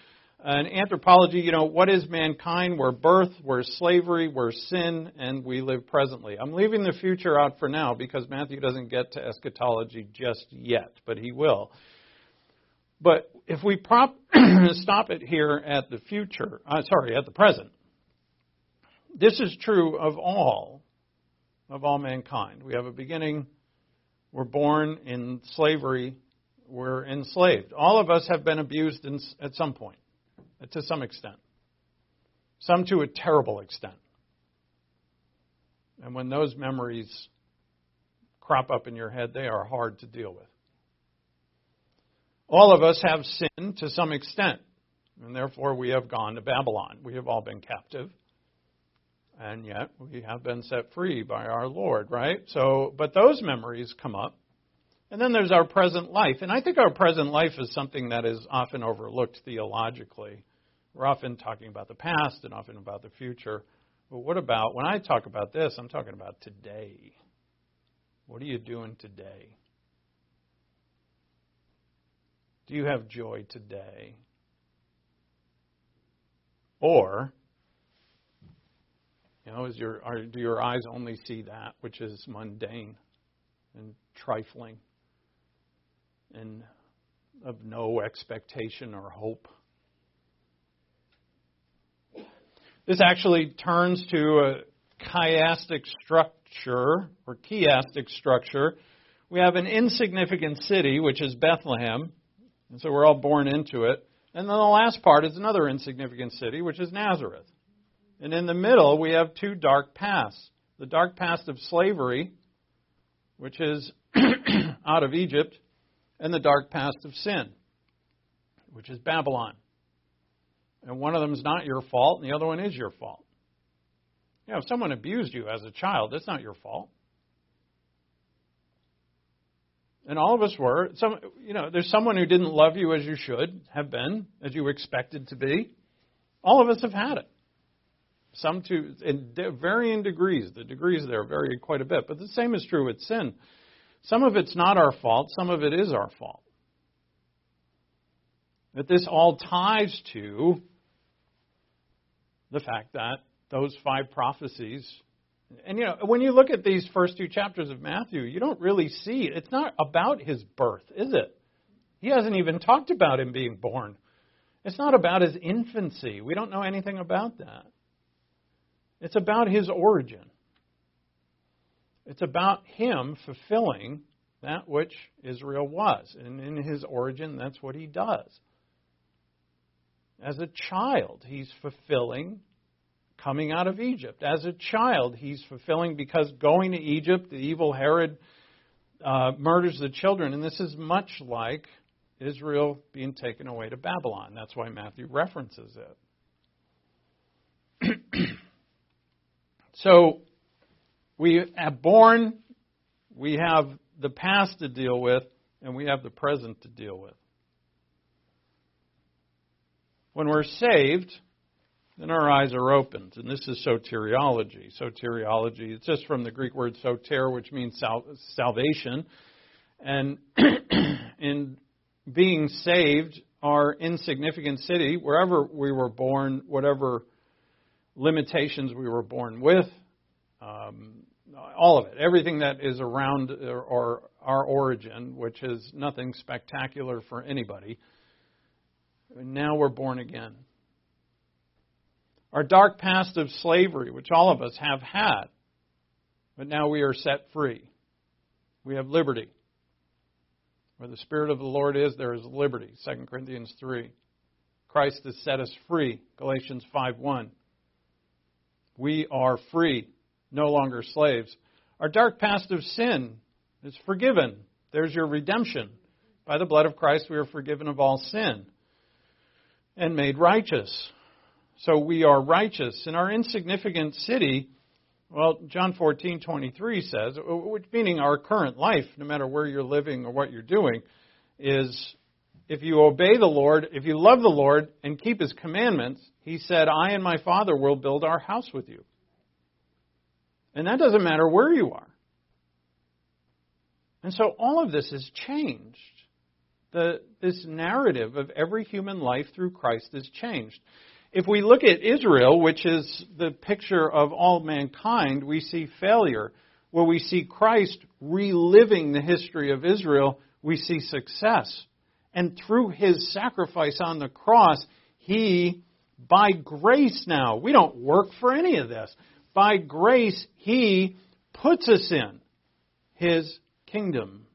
And anthropology, you know, what is mankind? We're birth, we're slavery, we're sin, and we live presently. I'm leaving the future out for now because Matthew doesn't get to eschatology just yet, but he will. But if we prop, (clears throat) stop it here at the future, uh, sorry, at the present, this is true of all, of all mankind. We have a beginning, we're born in slavery, we're enslaved. All of us have been abused in, at some point, to some extent, some to a terrible extent. And when those memories crop up in your head, they are hard to deal with. All of us have sinned to some extent, and therefore we have gone to Babylon. We have all been captive, and yet we have been set free by our Lord, right? So, but those memories come up. And then there's our present life. And I think our present life is something that is often overlooked theologically. We're often talking about the past and often about the future. But what about, when I talk about this, I'm talking about today. What are you doing today? Do you have joy today? Or, you know, is your, are, do your eyes only see that which is mundane and trifling and of no expectation or hope? This actually turns to a chiastic structure or chiastic structure. We have an insignificant city, which is Bethlehem, and so we're all born into it. And then the last part is another insignificant city, which is Nazareth. And in the middle, we have two dark paths the dark past of slavery, which is (clears throat) out of Egypt, and the dark past of sin, which is Babylon. And one of them is not your fault, and the other one is your fault. You know, if someone abused you as a child, that's not your fault. And all of us were. Some, you know, there's someone who didn't love you as you should have been, as you were expected to be. All of us have had it. Some to in varying degrees. The degrees there vary quite a bit, but the same is true with sin. Some of it's not our fault. Some of it is our fault. But this all ties to the fact that those five prophecies and you know, when you look at these first two chapters of Matthew, you don't really see it's not about his birth, is it? He hasn't even talked about him being born. It's not about his infancy. We don't know anything about that. It's about his origin. It's about him fulfilling that which Israel was. And in his origin, that's what he does. As a child, he's fulfilling coming out of Egypt. As a child, he's fulfilling because going to Egypt, the evil Herod uh, murders the children. And this is much like Israel being taken away to Babylon. That's why Matthew references it. (clears throat) So we have born, we have the past to deal with, and we have the present to deal with. When we're saved, then our eyes are opened. And this is soteriology. Soteriology, it's just from the Greek word soter, which means sal- salvation. And (clears throat) in being saved, our insignificant city, wherever we were born, whatever limitations we were born with, um, all of it, everything that is around or, or our origin, which is nothing spectacular for anybody. now we're born again. Our dark past of slavery, which all of us have had, but now we are set free. We have liberty. Where the Spirit of the Lord is, there is liberty. 2 Corinthians 3. Christ has set us free. Galatians 5 1. We are free, no longer slaves. Our dark past of sin is forgiven. There's your redemption. By the blood of Christ, we are forgiven of all sin and made righteous. So we are righteous. In our insignificant city, well, John 14:23 says, which meaning our current life, no matter where you're living or what you're doing, is if you obey the Lord, if you love the Lord and keep his commandments, he said, I and my Father will build our house with you. And that doesn't matter where you are. And so all of this has changed. The, this narrative of every human life through Christ has changed. If we look at Israel, which is the picture of all mankind, we see failure. Where we see Christ reliving the history of Israel, we see success. And through his sacrifice on the cross, he, by grace now, we don't work for any of this. By grace, he puts us in his kingdom.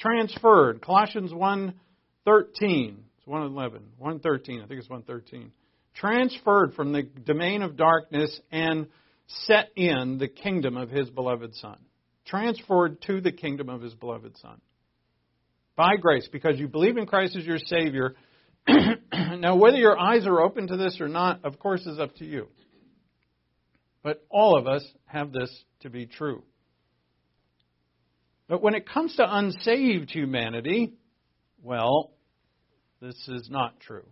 Transferred. Colossians 1.13. It's 111. 113. I think it's 1.13 transferred from the domain of darkness and set in the kingdom of his beloved Son. Transferred to the kingdom of his beloved Son. By grace, because you believe in Christ as your Savior. (clears throat) now, whether your eyes are open to this or not, of course, is up to you. But all of us have this to be true. But when it comes to unsaved humanity, well, this is not true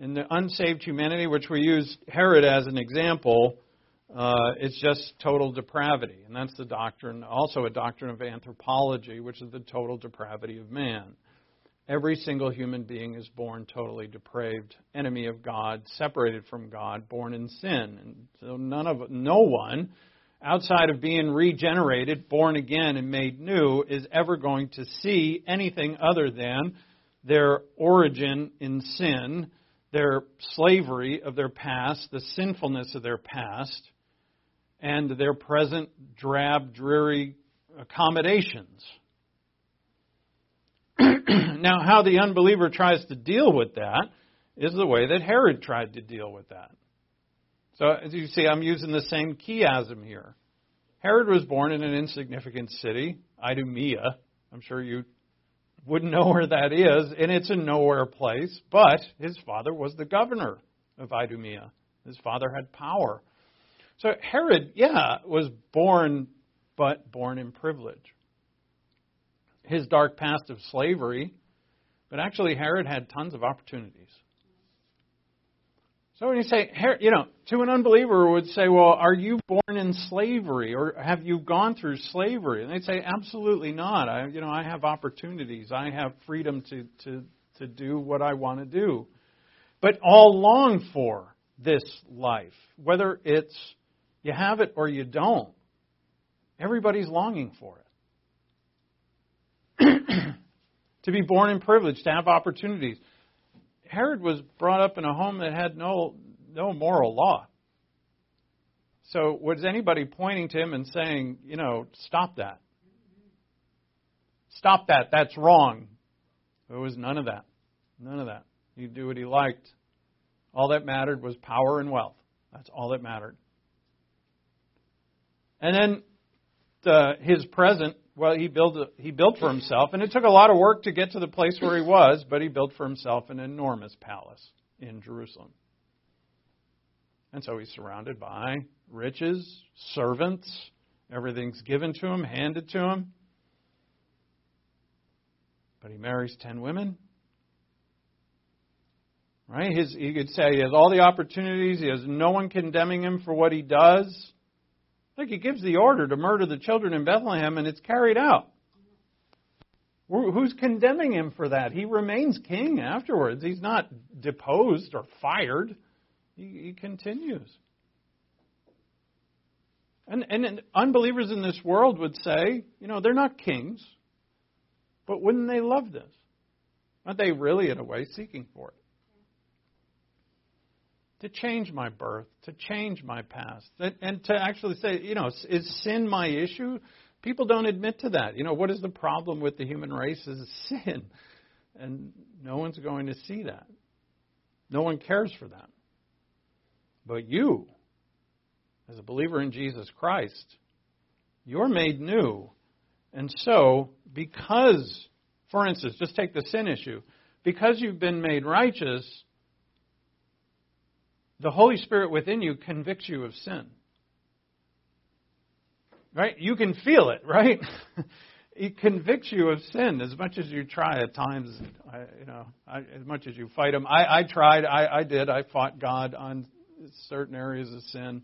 in the unsaved humanity, which we use Herod as an example, uh, it's just total depravity. And that's the doctrine, also a doctrine of anthropology, which is the total depravity of man. Every single human being is born totally depraved, enemy of God, separated from God, born in sin. And so none of no one outside of being regenerated, born again and made new is ever going to see anything other than their origin in sin their slavery of their past, the sinfulness of their past, and their present drab, dreary accommodations. (clears throat) now, how the unbeliever tries to deal with that is the way that Herod tried to deal with that. So, as you see, I'm using the same chiasm here. Herod was born in an insignificant city, Idumea. I'm sure you wouldn't know where that is, and it's a nowhere place, but his father was the governor of Idumea. His father had power. So Herod, yeah, was born, but born in privilege. His dark past of slavery, but actually Herod had tons of opportunities. So when you say, you know, to an unbeliever would say, well, are you born in slavery or have you gone through slavery? And they'd say, absolutely not. I, you know, I have opportunities. I have freedom to, to, to do what I want to do. But all long for this life, whether it's you have it or you don't. Everybody's longing for it. (clears throat) to be born in privilege, to have opportunities. Herod was brought up in a home that had no no moral law. So was anybody pointing to him and saying, you know, stop that? Stop that. That's wrong. There was none of that. None of that. He'd do what he liked. All that mattered was power and wealth. That's all that mattered. And then the, his present well, he built he built for himself, and it took a lot of work to get to the place where he was, but he built for himself an enormous palace in Jerusalem. And so he's surrounded by riches, servants, everything's given to him, handed to him. But he marries ten women. Right? His, you could say he has all the opportunities. He has no one condemning him for what he does. Look, he gives the order to murder the children in Bethlehem, and it's carried out. Who's condemning him for that? He remains king afterwards. He's not deposed or fired. He, he continues. And, and unbelievers in this world would say, you know, they're not kings, but wouldn't they love this? Aren't they really, in a way, seeking for it? To change my birth, to change my past, and to actually say, you know, is sin my issue? People don't admit to that. You know, what is the problem with the human race is (laughs) sin. And no one's going to see that. No one cares for that. But you, as a believer in Jesus Christ, you're made new. And so, because, for instance, just take the sin issue, because you've been made righteous, the Holy Spirit within you convicts you of sin. Right? You can feel it, right? (laughs) it convicts you of sin as much as you try at times. I, you know, I, as much as you fight him. I, I tried. I, I did. I fought God on certain areas of sin.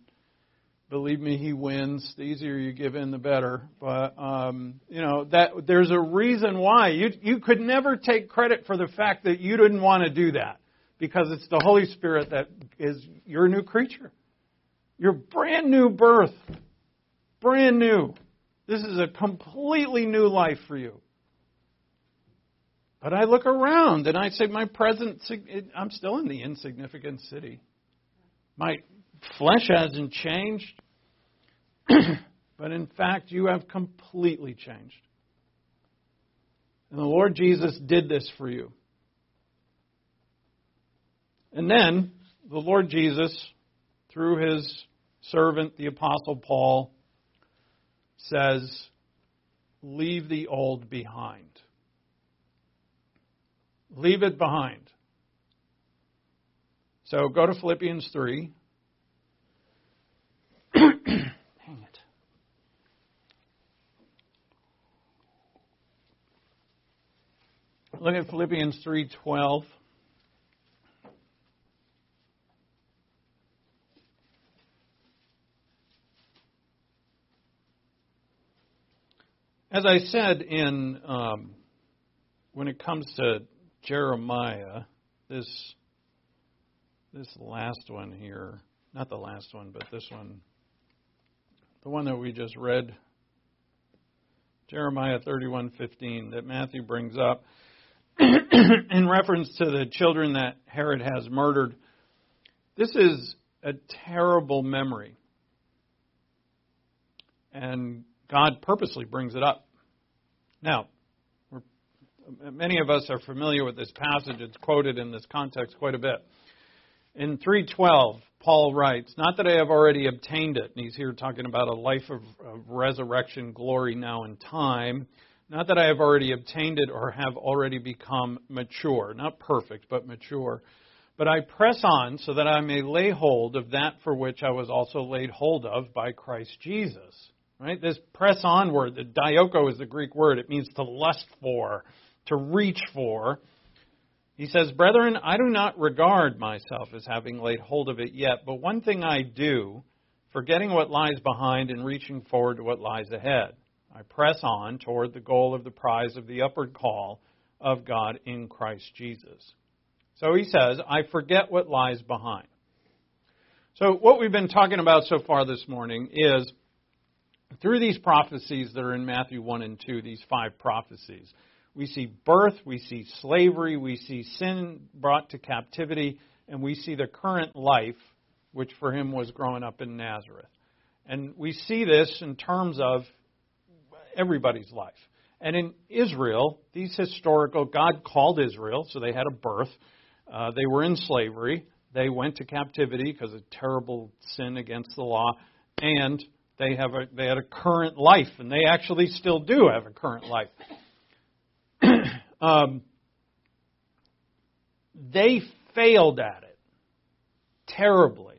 Believe me, He wins. The easier you give in, the better. But um, you know that there's a reason why you you could never take credit for the fact that you didn't want to do that because it's the Holy Spirit that is your new creature, your brand new birth, brand new. This is a completely new life for you. But I look around and I say, my present, I'm still in the insignificant city. My flesh hasn't changed, (clears throat) but in fact, you have completely changed. And the Lord Jesus did this for you. And then the Lord Jesus, through his servant, the Apostle Paul, says, Leave the old behind. Leave it behind. So go to Philippians 3. (coughs) Hang it. Look at Philippians 3:12. As I said in um, when it comes to Jeremiah, this this last one here, not the last one, but this one, the one that we just read, Jeremiah 31:15 that Matthew brings up (coughs) in reference to the children that Herod has murdered. This is a terrible memory. And God purposely brings it up. Now, many of us are familiar with this passage. It's quoted in this context quite a bit. In 312, Paul writes, Not that I have already obtained it. And he's here talking about a life of, of resurrection glory now in time. Not that I have already obtained it or have already become mature. Not perfect, but mature. But I press on so that I may lay hold of that for which I was also laid hold of by Christ Jesus. Right? This press onward, the dioko is the Greek word. It means to lust for, to reach for. He says, Brethren, I do not regard myself as having laid hold of it yet, but one thing I do, forgetting what lies behind and reaching forward to what lies ahead. I press on toward the goal of the prize of the upward call of God in Christ Jesus. So he says, I forget what lies behind. So, what we've been talking about so far this morning is through these prophecies that are in Matthew 1 and 2, these five prophecies, we see birth, we see slavery, we see sin brought to captivity, and we see the current life, which for him was growing up in Nazareth. And we see this in terms of everybody's life. And in Israel, these historical, God called Israel, so they had a birth. Uh, they were in slavery. They went to captivity because of terrible sin against the law. And they have a they had a current life, and they actually still do have a current life. (clears throat) um, they failed at it terribly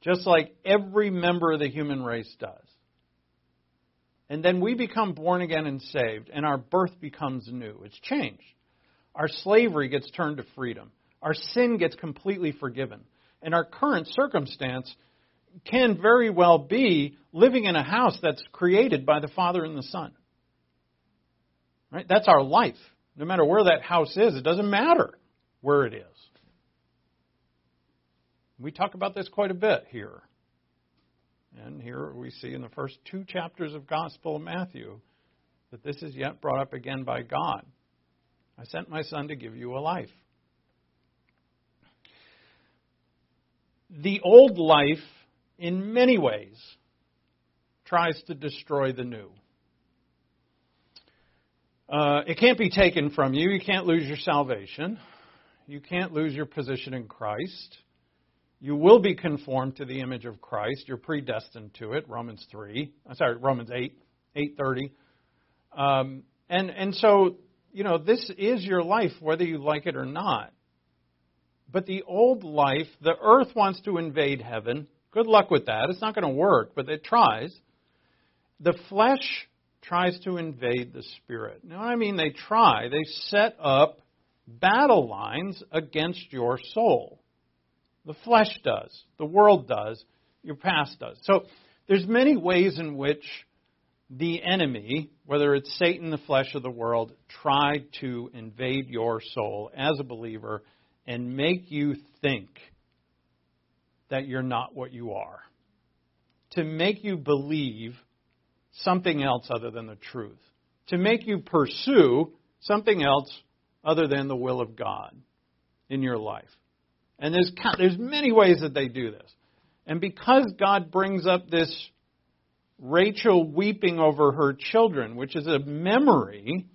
just like every member of the human race does. And then we become born again and saved, and our birth becomes new. It's changed. Our slavery gets turned to freedom. Our sin gets completely forgiven. And our current circumstance can very well be living in a house that's created by the Father and the Son. Right? That's our life. No matter where that house is, it doesn't matter where it is. We talk about this quite a bit here. And here we see in the first two chapters of Gospel of Matthew that this is yet brought up again by God. I sent my son to give you a life. The old life, in many ways, tries to destroy the new. Uh, it can't be taken from you. You can't lose your salvation. You can't lose your position in Christ. You will be conformed to the image of Christ. You're predestined to it. Romans three. I'm sorry, Romans eight, eight thirty. Um, and and so you know this is your life, whether you like it or not. But the old life, the earth wants to invade heaven. Good luck with that. It's not going to work, but it tries. The flesh tries to invade the spirit. Now, I mean, they try. They set up battle lines against your soul. The flesh does. The world does. Your past does. So there's many ways in which the enemy, whether it's Satan, the flesh, or the world, tried to invade your soul as a believer and make you think that you're not what you are. To make you believe something else other than the truth. To make you pursue something else other than the will of God in your life. And there's, there's many ways that they do this. And because God brings up this Rachel weeping over her children, which is a memory,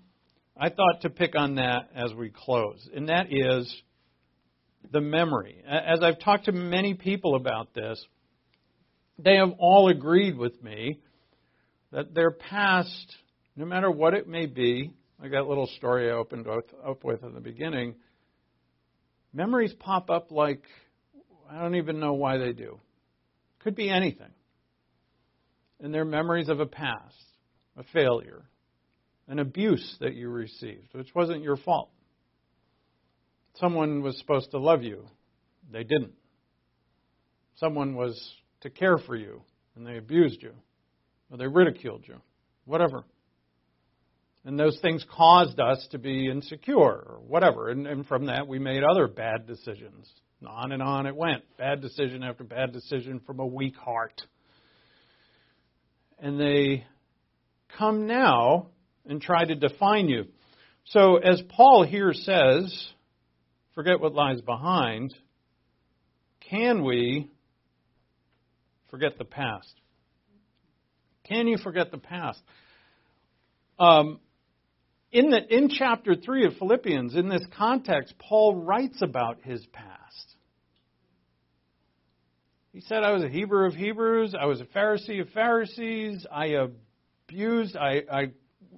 I thought to pick on that as we close. And that is the memory. As I've talked to many people about this, they have all agreed with me that their past, no matter what it may be, like that little story I opened up with in the beginning, memories pop up like I don't even know why they do. Could be anything. And they're memories of a past, a failure, an abuse that you received, which wasn't your fault. Someone was supposed to love you, they didn't. Someone was to care for you, and they abused you, or they ridiculed you, whatever. And those things caused us to be insecure or whatever. And, and from that, we made other bad decisions. On and on it went. Bad decision after bad decision from a weak heart. And they come now and try to define you. So, as Paul here says, forget what lies behind. Can we forget the past? Can you forget the past? Um, in, the, in chapter 3 of Philippians, in this context, Paul writes about his past. He said, I was a Hebrew of Hebrews, I was a Pharisee of Pharisees, I abused, I, I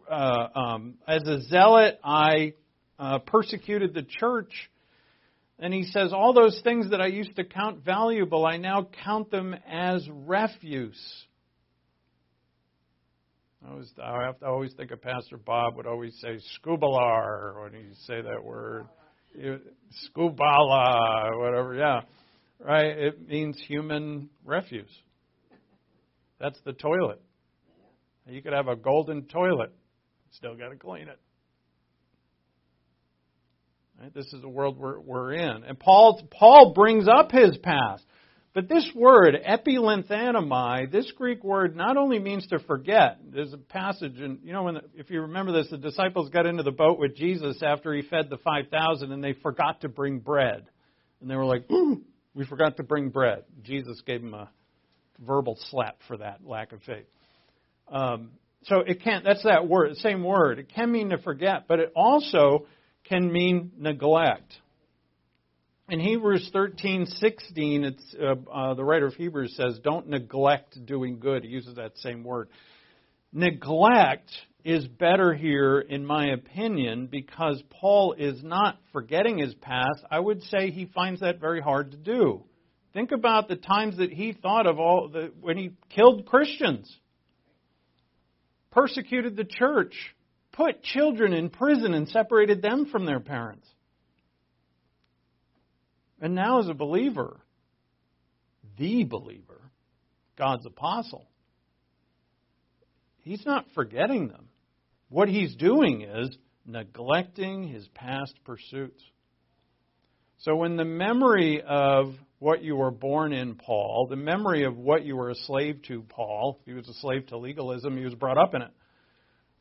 uh, um, as a zealot, I uh, persecuted the church. And he says, All those things that I used to count valuable, I now count them as refuse I always, I have to always think of Pastor Bob would always say scubalar when he'd say that word, scubala, whatever. Yeah, right. It means human refuse. That's the toilet. You could have a golden toilet, still got to clean it. Right? This is the world we're, we're in, and Paul Paul brings up his past. But this word, epilanthanomai, this Greek word not only means to forget. There's a passage, and you know, when the, if you remember this, the disciples got into the boat with Jesus after he fed the 5,000 and they forgot to bring bread. And they were like, Ooh, we forgot to bring bread. Jesus gave them a verbal slap for that lack of faith. Um, so it can't, that's that word, same word. It can mean to forget, but it also can mean neglect in Hebrews 13:16, it's uh, uh, the writer of Hebrews says, "Don't neglect doing good." He uses that same word. Neglect is better here, in my opinion, because Paul is not forgetting his past. I would say he finds that very hard to do. Think about the times that he thought of all the when he killed Christians, persecuted the church, put children in prison and separated them from their parents. And now as a believer, the believer, God's apostle, he's not forgetting them. What he's doing is neglecting his past pursuits. So when the memory of what you were born in, Paul, the memory of what you were a slave to, Paul, he was a slave to legalism, he was brought up in it.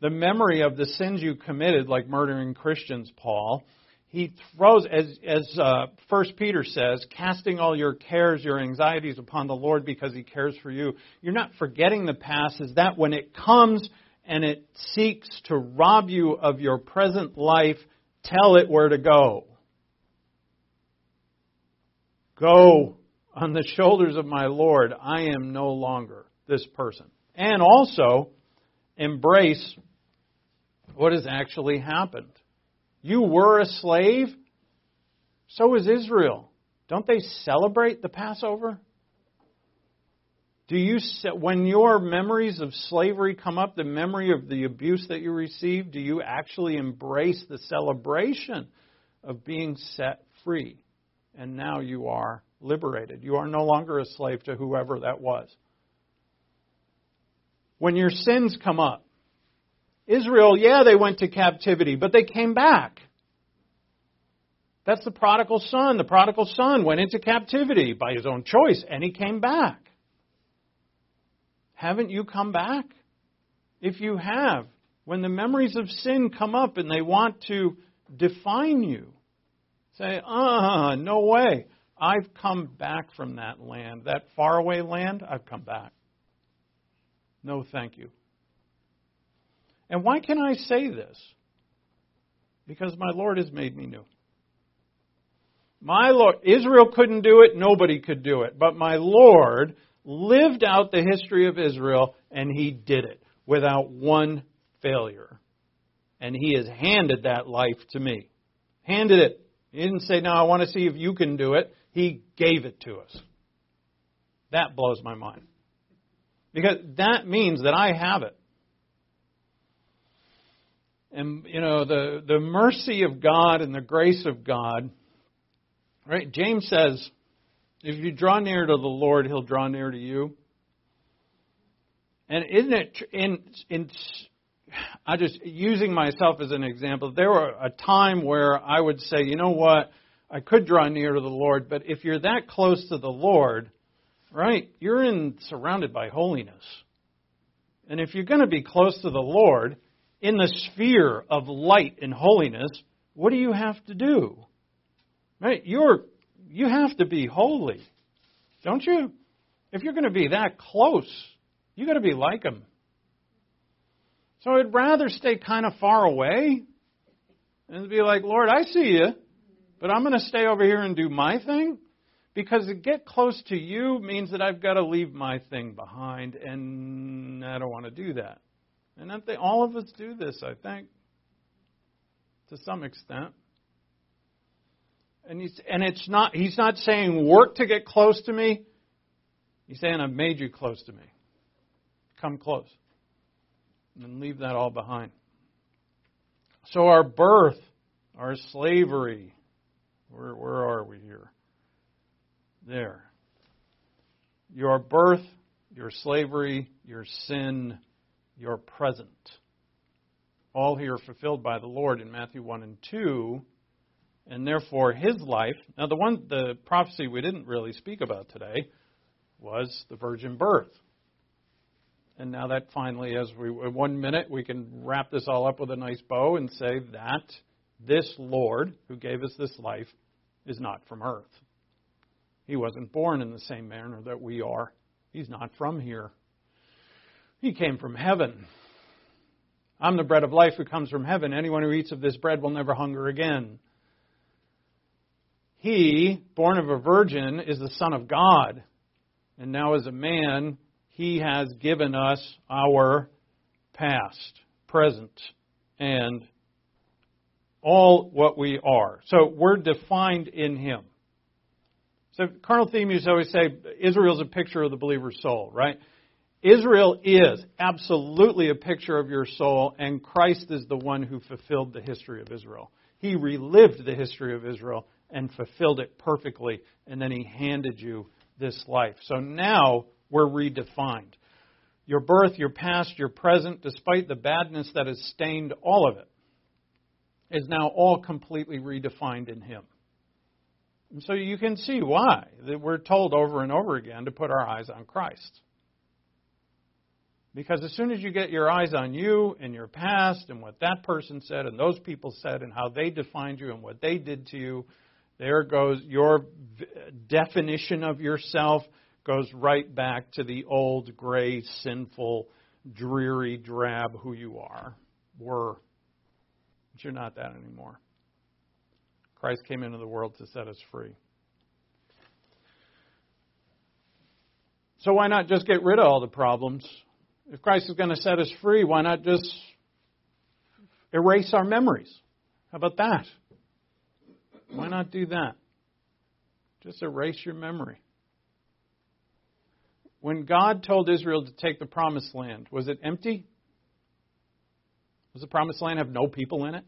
The memory of the sins you committed, like murdering Christians, Paul, he throws, as, as uh, 1 Peter says, casting all your cares, your anxieties upon the Lord because he cares for you. You're not forgetting the past, is that when it comes and it seeks to rob you of your present life, tell it where to go. Go on the shoulders of my Lord. I am no longer this person. And also, embrace what has actually happened. You were a slave, so is Israel. Don't they celebrate the Passover? Do you, when your memories of slavery come up, the memory of the abuse that you received, do you actually embrace the celebration of being set free? And now you are liberated. You are no longer a slave to whoever that was. When your sins come up, Israel, yeah, they went to captivity, but they came back. That's the prodigal son. The prodigal son went into captivity by his own choice, and he came back. Haven't you come back? If you have, when the memories of sin come up and they want to define you, say, ah, uh, no way. I've come back from that land, that faraway land, I've come back. No, thank you. And why can I say this? Because my Lord has made me new. My Lord, Israel couldn't do it, nobody could do it. But my Lord lived out the history of Israel, and he did it without one failure. And he has handed that life to me. Handed it. He didn't say, Now I want to see if you can do it. He gave it to us. That blows my mind. Because that means that I have it. And, you know, the, the mercy of God and the grace of God, right? James says, if you draw near to the Lord, He'll draw near to you. And isn't it in in I just using myself as an example. There were a time where I would say, you know what, I could draw near to the Lord, but if you're that close to the Lord, right, you're in surrounded by holiness. And if you're going to be close to the Lord in the sphere of light and holiness, what do you have to do? Right? You're you have to be holy, don't you? If you're going to be that close, you got to be like him. So I'd rather stay kind of far away and be like, Lord, I see you, but I'm going to stay over here and do my thing. Because to get close to you means that I've got to leave my thing behind, and I don't want to do that. And all of us do this, I think, to some extent. And he's, and it's not, he's not saying work to get close to me. He's saying I've made you close to me. Come close. And leave that all behind. So our birth, our slavery, where, where are we here? There. Your birth, your slavery, your sin, your present. All here fulfilled by the Lord in Matthew 1 and 2 and therefore his life. Now, the one, the prophecy we didn't really speak about today was the virgin birth. And now that finally, as we one minute, we can wrap this all up with a nice bow and say that this Lord who gave us this life is not from earth. He wasn't born in the same manner that we are. He's not from here. He came from heaven. I'm the bread of life who comes from heaven. Anyone who eats of this bread will never hunger again. He, born of a virgin, is the Son of God. And now, as a man, he has given us our past, present, and all what we are. So we're defined in him. So, Colonel Thieme to always say Israel's a picture of the believer's soul, right? Israel is absolutely a picture of your soul, and Christ is the one who fulfilled the history of Israel. He relived the history of Israel and fulfilled it perfectly, and then He handed you this life. So now we're redefined. Your birth, your past, your present, despite the badness that has stained all of it, is now all completely redefined in Him. And so you can see why that we're told over and over again to put our eyes on Christ. Because as soon as you get your eyes on you and your past and what that person said and those people said and how they defined you and what they did to you, there goes your definition of yourself goes right back to the old gray, sinful, dreary, drab who you are, were. But you're not that anymore. Christ came into the world to set us free. So why not just get rid of all the problems if Christ is going to set us free, why not just erase our memories? How about that? Why not do that? Just erase your memory. When God told Israel to take the promised land, was it empty? Does the promised land have no people in it?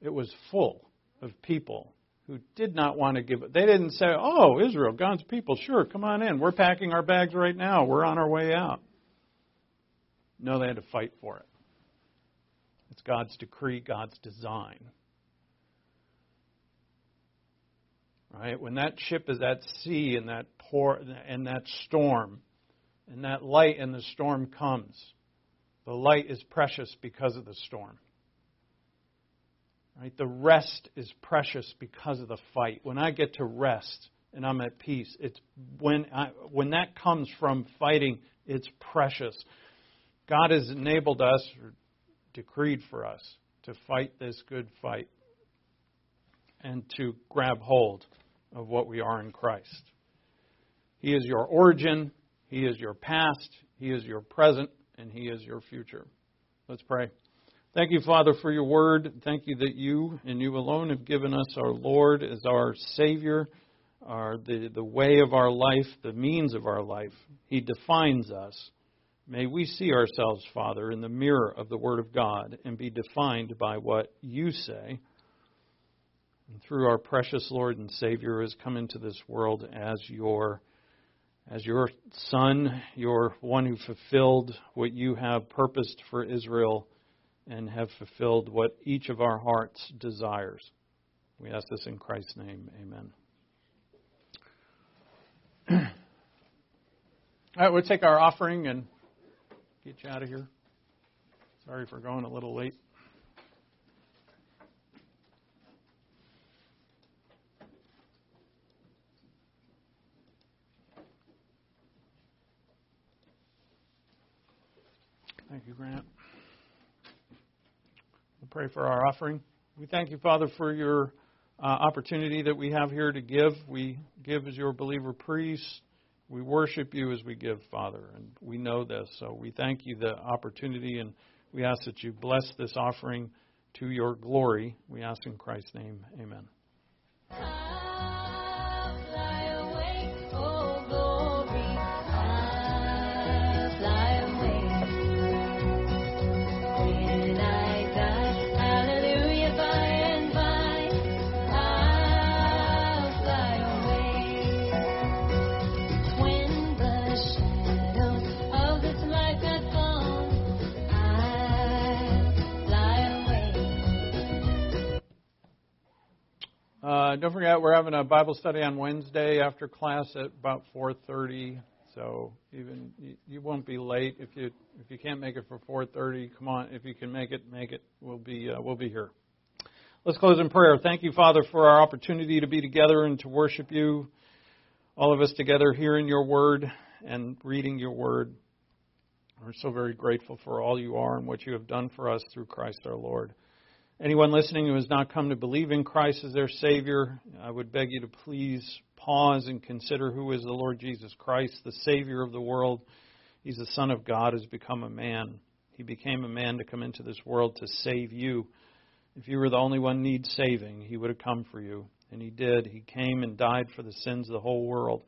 It was full of people who did not want to give it. They didn't say, Oh, Israel, God's people, sure, come on in. We're packing our bags right now. We're on our way out. No, they had to fight for it. It's God's decree, God's design. Right? When that ship is at sea and that pour and that storm, and that light and the storm comes, the light is precious because of the storm. Right? The rest is precious because of the fight. When I get to rest and I'm at peace, it's when I, when that comes from fighting, it's precious. God has enabled us, decreed for us, to fight this good fight and to grab hold of what we are in Christ. He is your origin, He is your past, He is your present, and He is your future. Let's pray. Thank you, Father, for your word. Thank you that you and you alone have given us our Lord as our Savior, our, the, the way of our life, the means of our life. He defines us. May we see ourselves, Father, in the mirror of the Word of God and be defined by what you say. And through our precious Lord and Savior who has come into this world as your as your son, your one who fulfilled what you have purposed for Israel and have fulfilled what each of our hearts desires. We ask this in Christ's name. Amen. (clears throat) All right, we'll take our offering and get you out of here. Sorry for going a little late. Thank you, Grant. We'll pray for our offering. We thank you, Father, for your uh, opportunity that we have here to give. We give as your believer priests we worship you as we give, Father, and we know this. So we thank you the opportunity, and we ask that you bless this offering to your glory. We ask in Christ's name. Amen. Uh, don't forget, we're having a Bible study on Wednesday after class at about 4:30. So even you, won't be late if you if you can't make it for 4:30. Come on, if you can make it, make it. We'll be uh, we'll be here. Let's close in prayer. Thank you, Father, for our opportunity to be together and to worship you. All of us together hearing your word and reading your word. We're so very grateful for all you are and what you have done for us through Christ our Lord. Anyone listening who has not come to believe in Christ as their Savior, I would beg you to please pause and consider who is the Lord Jesus Christ, the Savior of the world. He's the Son of God who's become a man. He became a man to come into this world to save you. If you were the only one need saving, he would have come for you. And he did. He came and died for the sins of the whole world.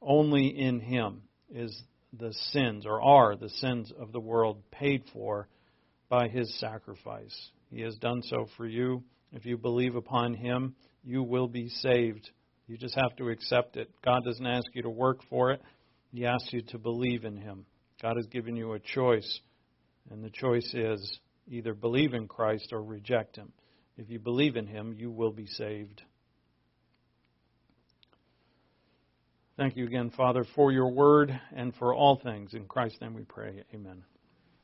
Only in him is the sins, or are the sins of the world paid for by his sacrifice. He has done so for you. If you believe upon him, you will be saved. You just have to accept it. God doesn't ask you to work for it, He asks you to believe in Him. God has given you a choice, and the choice is either believe in Christ or reject Him. If you believe in Him, you will be saved. Thank you again, Father, for your word and for all things. In Christ's name we pray. Amen.